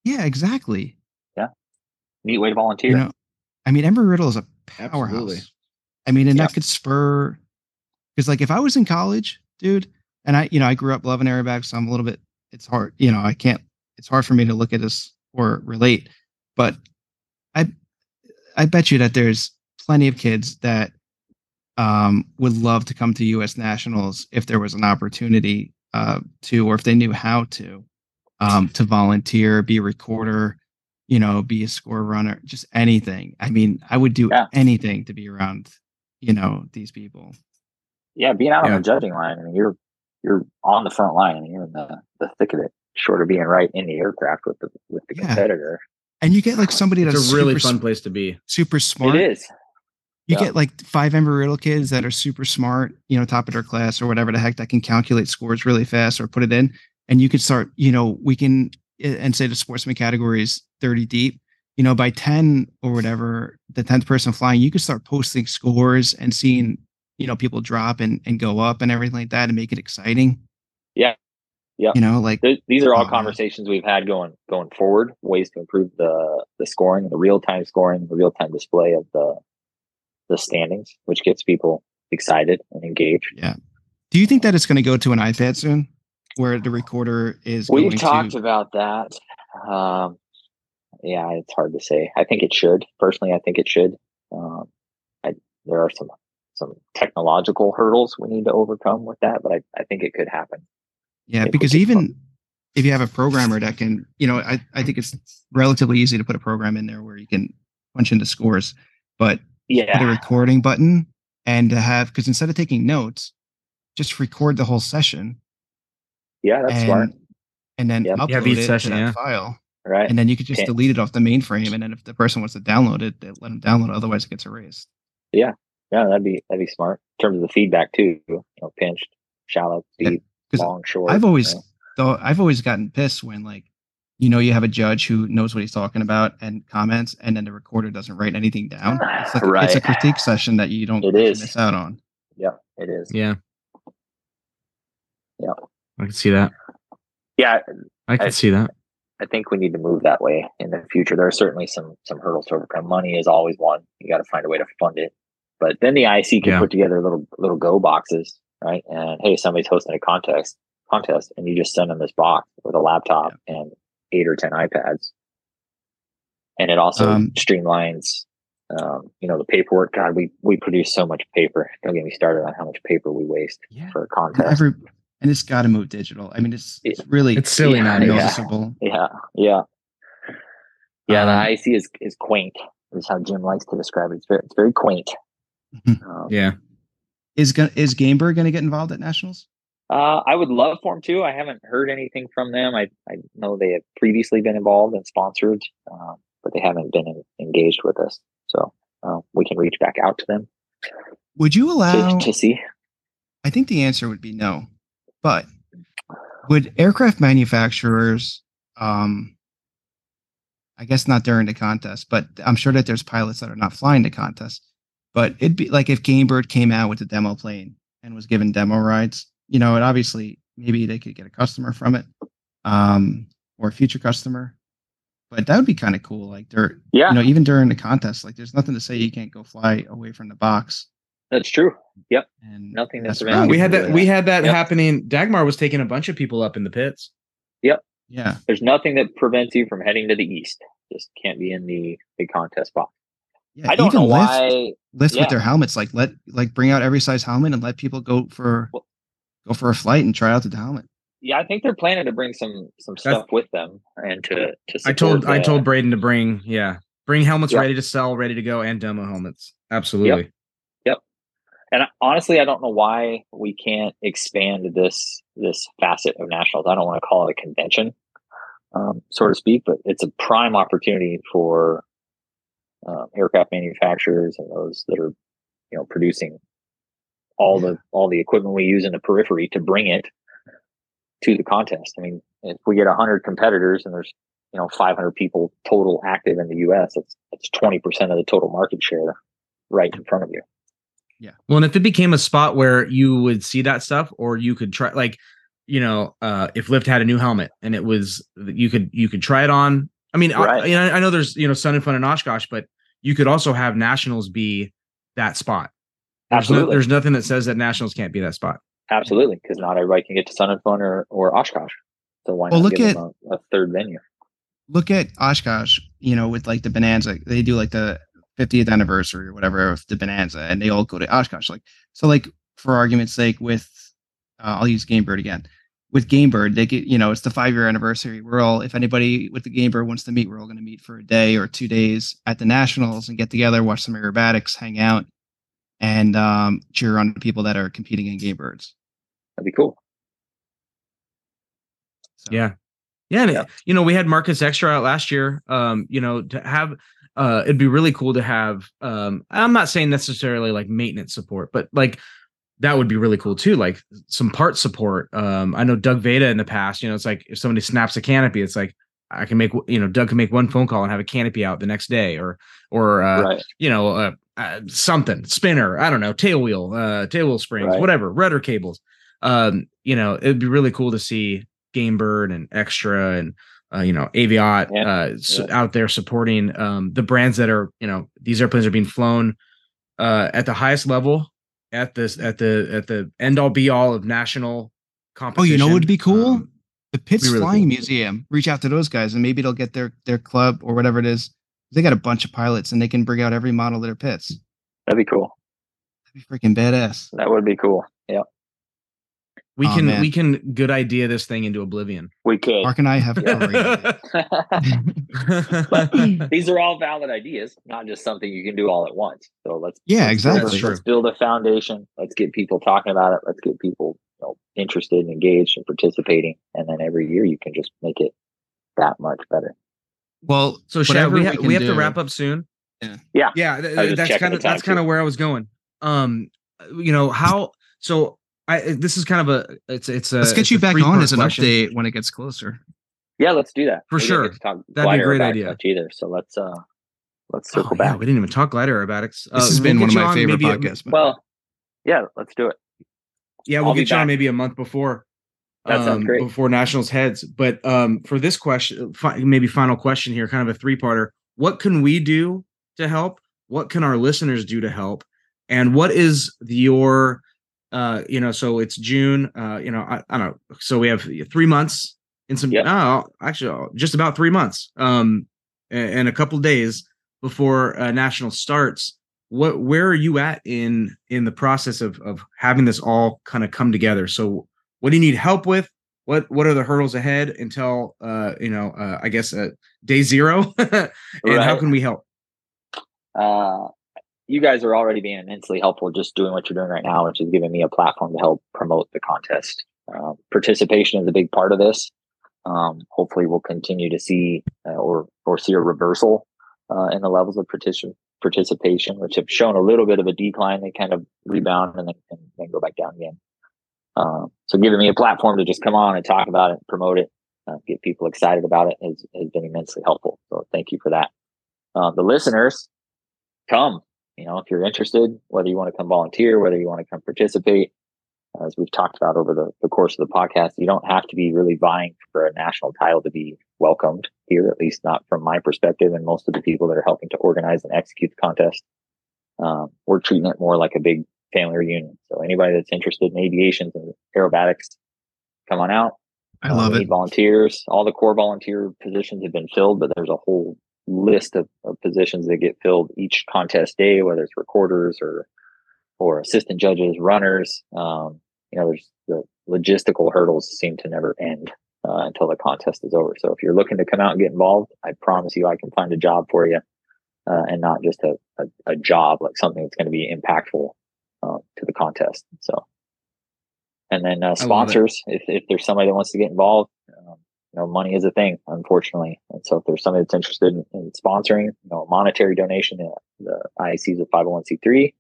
Yeah, exactly. Yeah, neat way to volunteer. You know, I mean, Embry Riddle is a powerhouse. Absolutely. I mean, and that could spur because, like, if I was in college, dude, and I, you know, I grew up loving airbags, so I'm a little bit. It's hard, you know, I can't. It's hard for me to look at this or relate, but I, I bet you that there's plenty of kids that um, would love to come to U.S. nationals if there was an opportunity uh, to, or if they knew how to, um, to volunteer, be a recorder, you know, be a score runner, just anything. I mean, I would do Yeah. anything to be around, you know, these people. yeah, being out Yeah. on the judging line, I mean, you're you're on the front line. I mean, you're in the, the thick of it. Short of being right in the aircraft with the with the Yeah. competitor, And you get like somebody that's a really fun s- place to be. super smart. it is. You Yeah. get like five Embry Riddle kids that are super smart, you know, top of their class or whatever the heck that can calculate scores really fast or put it in. And you could start, you know, we can and say the sportsman category is 30 deep. You know, by 10 or whatever, the 10th person flying, you could start posting scores and seeing, you know, people drop and, and go up and everything like that and make it exciting. Yeah. Yeah. You know, like Th- these are all yeah. conversations we've had going going forward. Ways to improve the the scoring, the real time scoring, the real time display of the the standings, which gets people excited and engaged. Yeah. Do you think that it's going to go to an iPad soon where the recorder is We've talked to about that. Um, yeah, it's hard to say. I think it should. Personally, I think it should. Um, I, there are some some technological hurdles we need to overcome with that, but I, I think it could happen. Yeah, because even fun. if you have a programmer that can, you know, I, I think it's relatively easy to put a program in there where you can punch into scores. But yeah, the recording button and to have because instead of taking notes, just record the whole session Yeah, that's and smart. and then Yep. upload Yeah, each it session, to that yeah. file. Right. And then you could just Can't- delete it off the mainframe, and then if the person wants to download it, they let them download it. Otherwise, it gets erased. Yeah, Yeah, that'd be that'd be smart in terms of the feedback too. You know, pinched, shallow, Yeah, deep, 'cause long, short. I've always you know. though I've always gotten pissed when like you know you have a judge who knows what he's talking about and comments, and then the recorder doesn't write anything down. It's like [SIGHS] it's a critique session that you don't it is. actually miss out on. Yeah, it is. Yeah. Yeah. I can see that. Yeah, I can I- see that. I think we need to move that way in the future. There are certainly some some hurdles to overcome. Money is always one. You got to find a way to fund it. But then the IAC can Yeah. put together little little go boxes, right? And hey, somebody's hosting a contest contest, and you just send them this box with a laptop and eight or ten iPads. And it also Um, streamlines, um, you know, the paperwork. God, we we produce so much paper. Don't get me started on how much paper we waste Yeah. for a contest. Every and it's got to move digital. I mean, it's it's really It's silly Yeah, now. yeah. noticeable. Yeah, yeah, yeah. Um, the IAC is is quaint. Is how Jim likes to describe it. It's very it's very quaint. Mhm. Um, Yeah. Is go- is Gamebird going to get involved at nationals? uh, I would love for him to. I haven't heard anything from them. I I know they have previously been involved and sponsored, um, but they haven't been in, engaged with us. So uh, we can reach back out to them Would you allow? to, to see. I think the answer would be no. But would aircraft manufacturers, um, I guess not during the contest, but I'm sure that there's pilots that are not flying the contest. But it'd be like if Gamebird came out with a demo plane and was given demo rides, you know, it obviously maybe they could get a customer from it, um, or a future customer. But that would be kind of cool. Like there, Yeah, you know, even during the contest, like there's nothing to say you can't go fly away from the box. That's true. Yep. And Nothing that's mess around we had it. that. We had that Yep. happening. Dagmar was taking a bunch of people up in the Pitts. Yep. Yeah. There's nothing that prevents you from heading to the east. Just can't be in the big contest box. Yeah, I don't know even Lift, why. Lift yeah. with their helmets, like let like bring out every size helmet and let people go for Well- go for a flight and try out the helmet. Yeah, I think they're planning to bring some some stuff with them and to to. I told support I told Braden to bring yeah bring helmets Yeah. ready to sell, ready to go, and demo helmets. Absolutely. And honestly, I don't know why we can't expand this this facet of nationals. I don't want to call it a convention, um, so to speak, but it's a prime opportunity for um, aircraft manufacturers and those that are, you know, producing all the all the equipment we use in the periphery to bring it to the contest. I mean, if we get hundred competitors and there's you know 500 people total active in the U.S., it's it's 20 percent of the total market share right in front of you. Well, and if it became a spot where you would see that stuff, or you could try, like, you know, uh, if Lift had a new helmet and it was you could you could try it on. I mean, I, you know, I know there's you know Sun and Fun and Oshkosh, but you could also have nationals be that spot. There's, no, Absolutely. there's nothing that says that nationals can't be that spot. Absolutely, because not everybody can get to Sun and Fun or, or Oshkosh. So why Well, not look give at- them a, a third venue? Look at Oshkosh, you know, with like the Bonanza, they do like the 50th anniversary or whatever of the Bonanza, and they all go to Oshkosh. Like so, like for argument's sake, with uh, I'll use Gamebird again. With Gamebird, they get you know it's the five year anniversary. We're all if anybody with the Gamebird wants to meet, we're all going to meet for a day or two days at the Nationals and get together, watch some aerobatics, hang out, and um, cheer on the people that are competing in Gamebirds. That'd be cool. So, Yeah. Yeah, and it- Yeah. you know, we had Marcus Extra out last year. Um, you know, to have uh it'd be really cool to have um I'm not saying necessarily like maintenance support, but like that would be really cool too. Like some part support. Um, I know Doug Veda in the past, you know, it's like if somebody snaps a canopy, it's like I can make you know, Doug can make one phone call and have a canopy out the next day or or uh right. you know, uh, uh, something spinner. I don't know, tail wheel, uh, tail wheel springs, Right. whatever, rudder cables. Um, you know, it'd be really cool to see Gamebird and Extra and uh, you know, Aviat Yeah. uh, s- Yeah. out there supporting um, the brands that are, you know, these airplanes are being flown uh, at the highest level at this at the at the end all be all of national competition. Oh, you know what would be cool? Um, the Pitts really Flying cool. Museum. Reach out to those guys, and maybe they'll get their their club or whatever it is. They got a bunch of pilots, and they can bring out every model of their Pitts. That'd be cool. That'd be freaking badass. That would be cool. Yeah. We Oh, can man. we can good idea this thing into oblivion. We could. Mark and I have [LAUGHS] but these are all valid ideas, not just something you can do all at once. So let's Yeah, let's exactly. a- That's true. Let's build a foundation. Let's get people talking about it. Let's get people you know, interested and engaged and participating, and then every year you can just make it that much better. well, So Shad, we, we ha- can we have to wrap up soon. Yeah. Yeah. Yeah, th- I was just that's kind of that's kind of where I was going. Um, you know how? So I this is kind of a it's it's a Let's get you back on as an question. update when it gets closer. Yeah, let's do that. For We sure. talk That'd be a great idea. either. So let's uh let's Oh, circle yeah, we didn't even talk glider aerobatics. This Uh, has we'll been one of my favorite maybe a- podcasts. but- Well, yeah, let's do it. yeah, we'll I'll get you on maybe a month before. That sounds um, great. Before Nationals heads, but um, for this question, fi- maybe final question here, kind of a three-parter. What can we do to help? What can our listeners do to help? And what is your, uh, you know, so it's June. Uh, you know, I, I don't know. So we have three months in some. Yep. Oh, actually, uh, just about three months. Um, and, and a couple days before uh, National starts. What, where are you at in in the process of of having this all kind of come together? So what do you need help with what what are the hurdles ahead until uh you know uh, i guess uh, day zero [LAUGHS] and how can we help uh, you guys are already being immensely helpful just doing what you're doing right now, which is giving me a platform to help promote the contest. Um, participation is a big part of this. Um, hopefully, we'll continue to see uh, or or see a reversal uh, in the levels of partici- participation, which have shown a little bit of a decline. They kind of rebound and then, and then go back down again. Um, so, giving me a platform to just come on and talk about it, promote it, uh, get people excited about it has, has been immensely helpful. So, thank you for that. Uh, the listeners, come. You know, if you're interested, whether you want to come volunteer, whether you want to come participate, as we've talked about over the, the course of the podcast, you don't have to be really vying for a national title to be welcomed here, at least not from my perspective and most of the people that are helping to organize and execute the contest. Um, we're treating it more like a big family reunion. So anybody that's interested in aviation and aerobatics, come on out. I Uh, love we it. Volunteers. All the core volunteer positions have been filled, but there's a whole list of, of positions that get filled each contest day, whether it's recorders or or assistant judges, runners. Um, you know, there's the logistical hurdles seem to never end uh, until the contest is over. So if you're looking to come out and get involved, I promise you I can find a job for you, uh, and not just a, a, a job like something that's going to be impactful uh, to the contest. So, and then uh, sponsors, if if there's somebody that wants to get involved, you know, money is a thing, unfortunately. And so if there's somebody that's interested in, in sponsoring, you know, a monetary donation, uh, the IAC is a 501c3.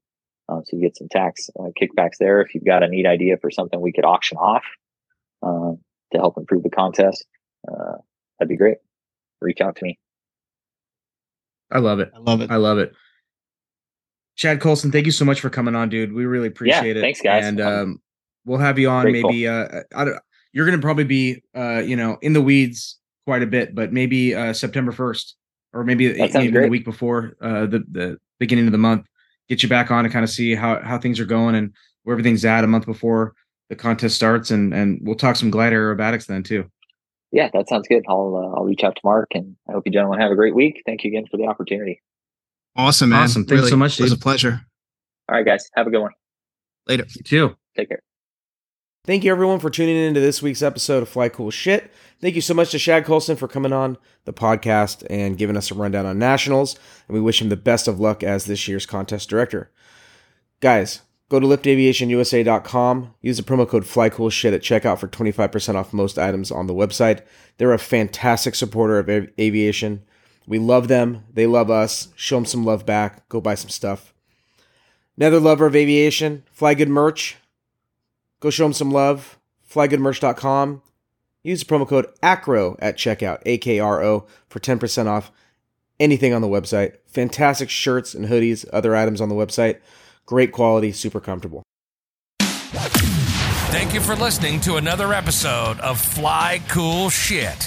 Um, so you get some tax uh, kickbacks there. If you've got a neat idea for something we could auction off um, to help improve the contest, uh, that'd be great. Reach out to me. i love it I love it. i love it Shad Coulson thank you so much for coming on dude we really appreciate it thanks, guys. and um we'll have you on grateful. maybe uh I don't, you're gonna probably be uh you know in the weeds quite a bit but maybe uh september 1st or maybe That sounds even the week before uh the the beginning of the month get you back on and kind of see how how things are going and where everything's at a month before the contest starts and and we'll talk some glider aerobatics then too Yeah, that sounds good. I'll uh, I'll reach out to Mark, and I hope you gentlemen have a great week. Thank you again for the opportunity. Awesome, man. Awesome. Thanks so much, It was a pleasure. All right, guys, have a good one. Later. you too Take care. Thank you, everyone, for tuning in to this week's episode of Fly Cool Shit. Thank you so much to Shad Coulson for coming on the podcast and giving us a rundown on nationals. And we wish him the best of luck as this year's contest director. Guys, go to liftaviationusa.com. Use the promo code FlyCoolShit at checkout for 25% off most items on the website. They're a fantastic supporter of av- aviation. We love them. They love us. Show them some love back. Go buy some stuff. Another lover of aviation, Fly Good Merch. Go show them some love. Flygoodmerch.com. Use the promo code AKRO at checkout, A K R O, for 10% off anything on the website. Fantastic shirts and hoodies, other items on the website. Great quality, super comfortable. Thank you for listening to another episode of Fly Cool Shit.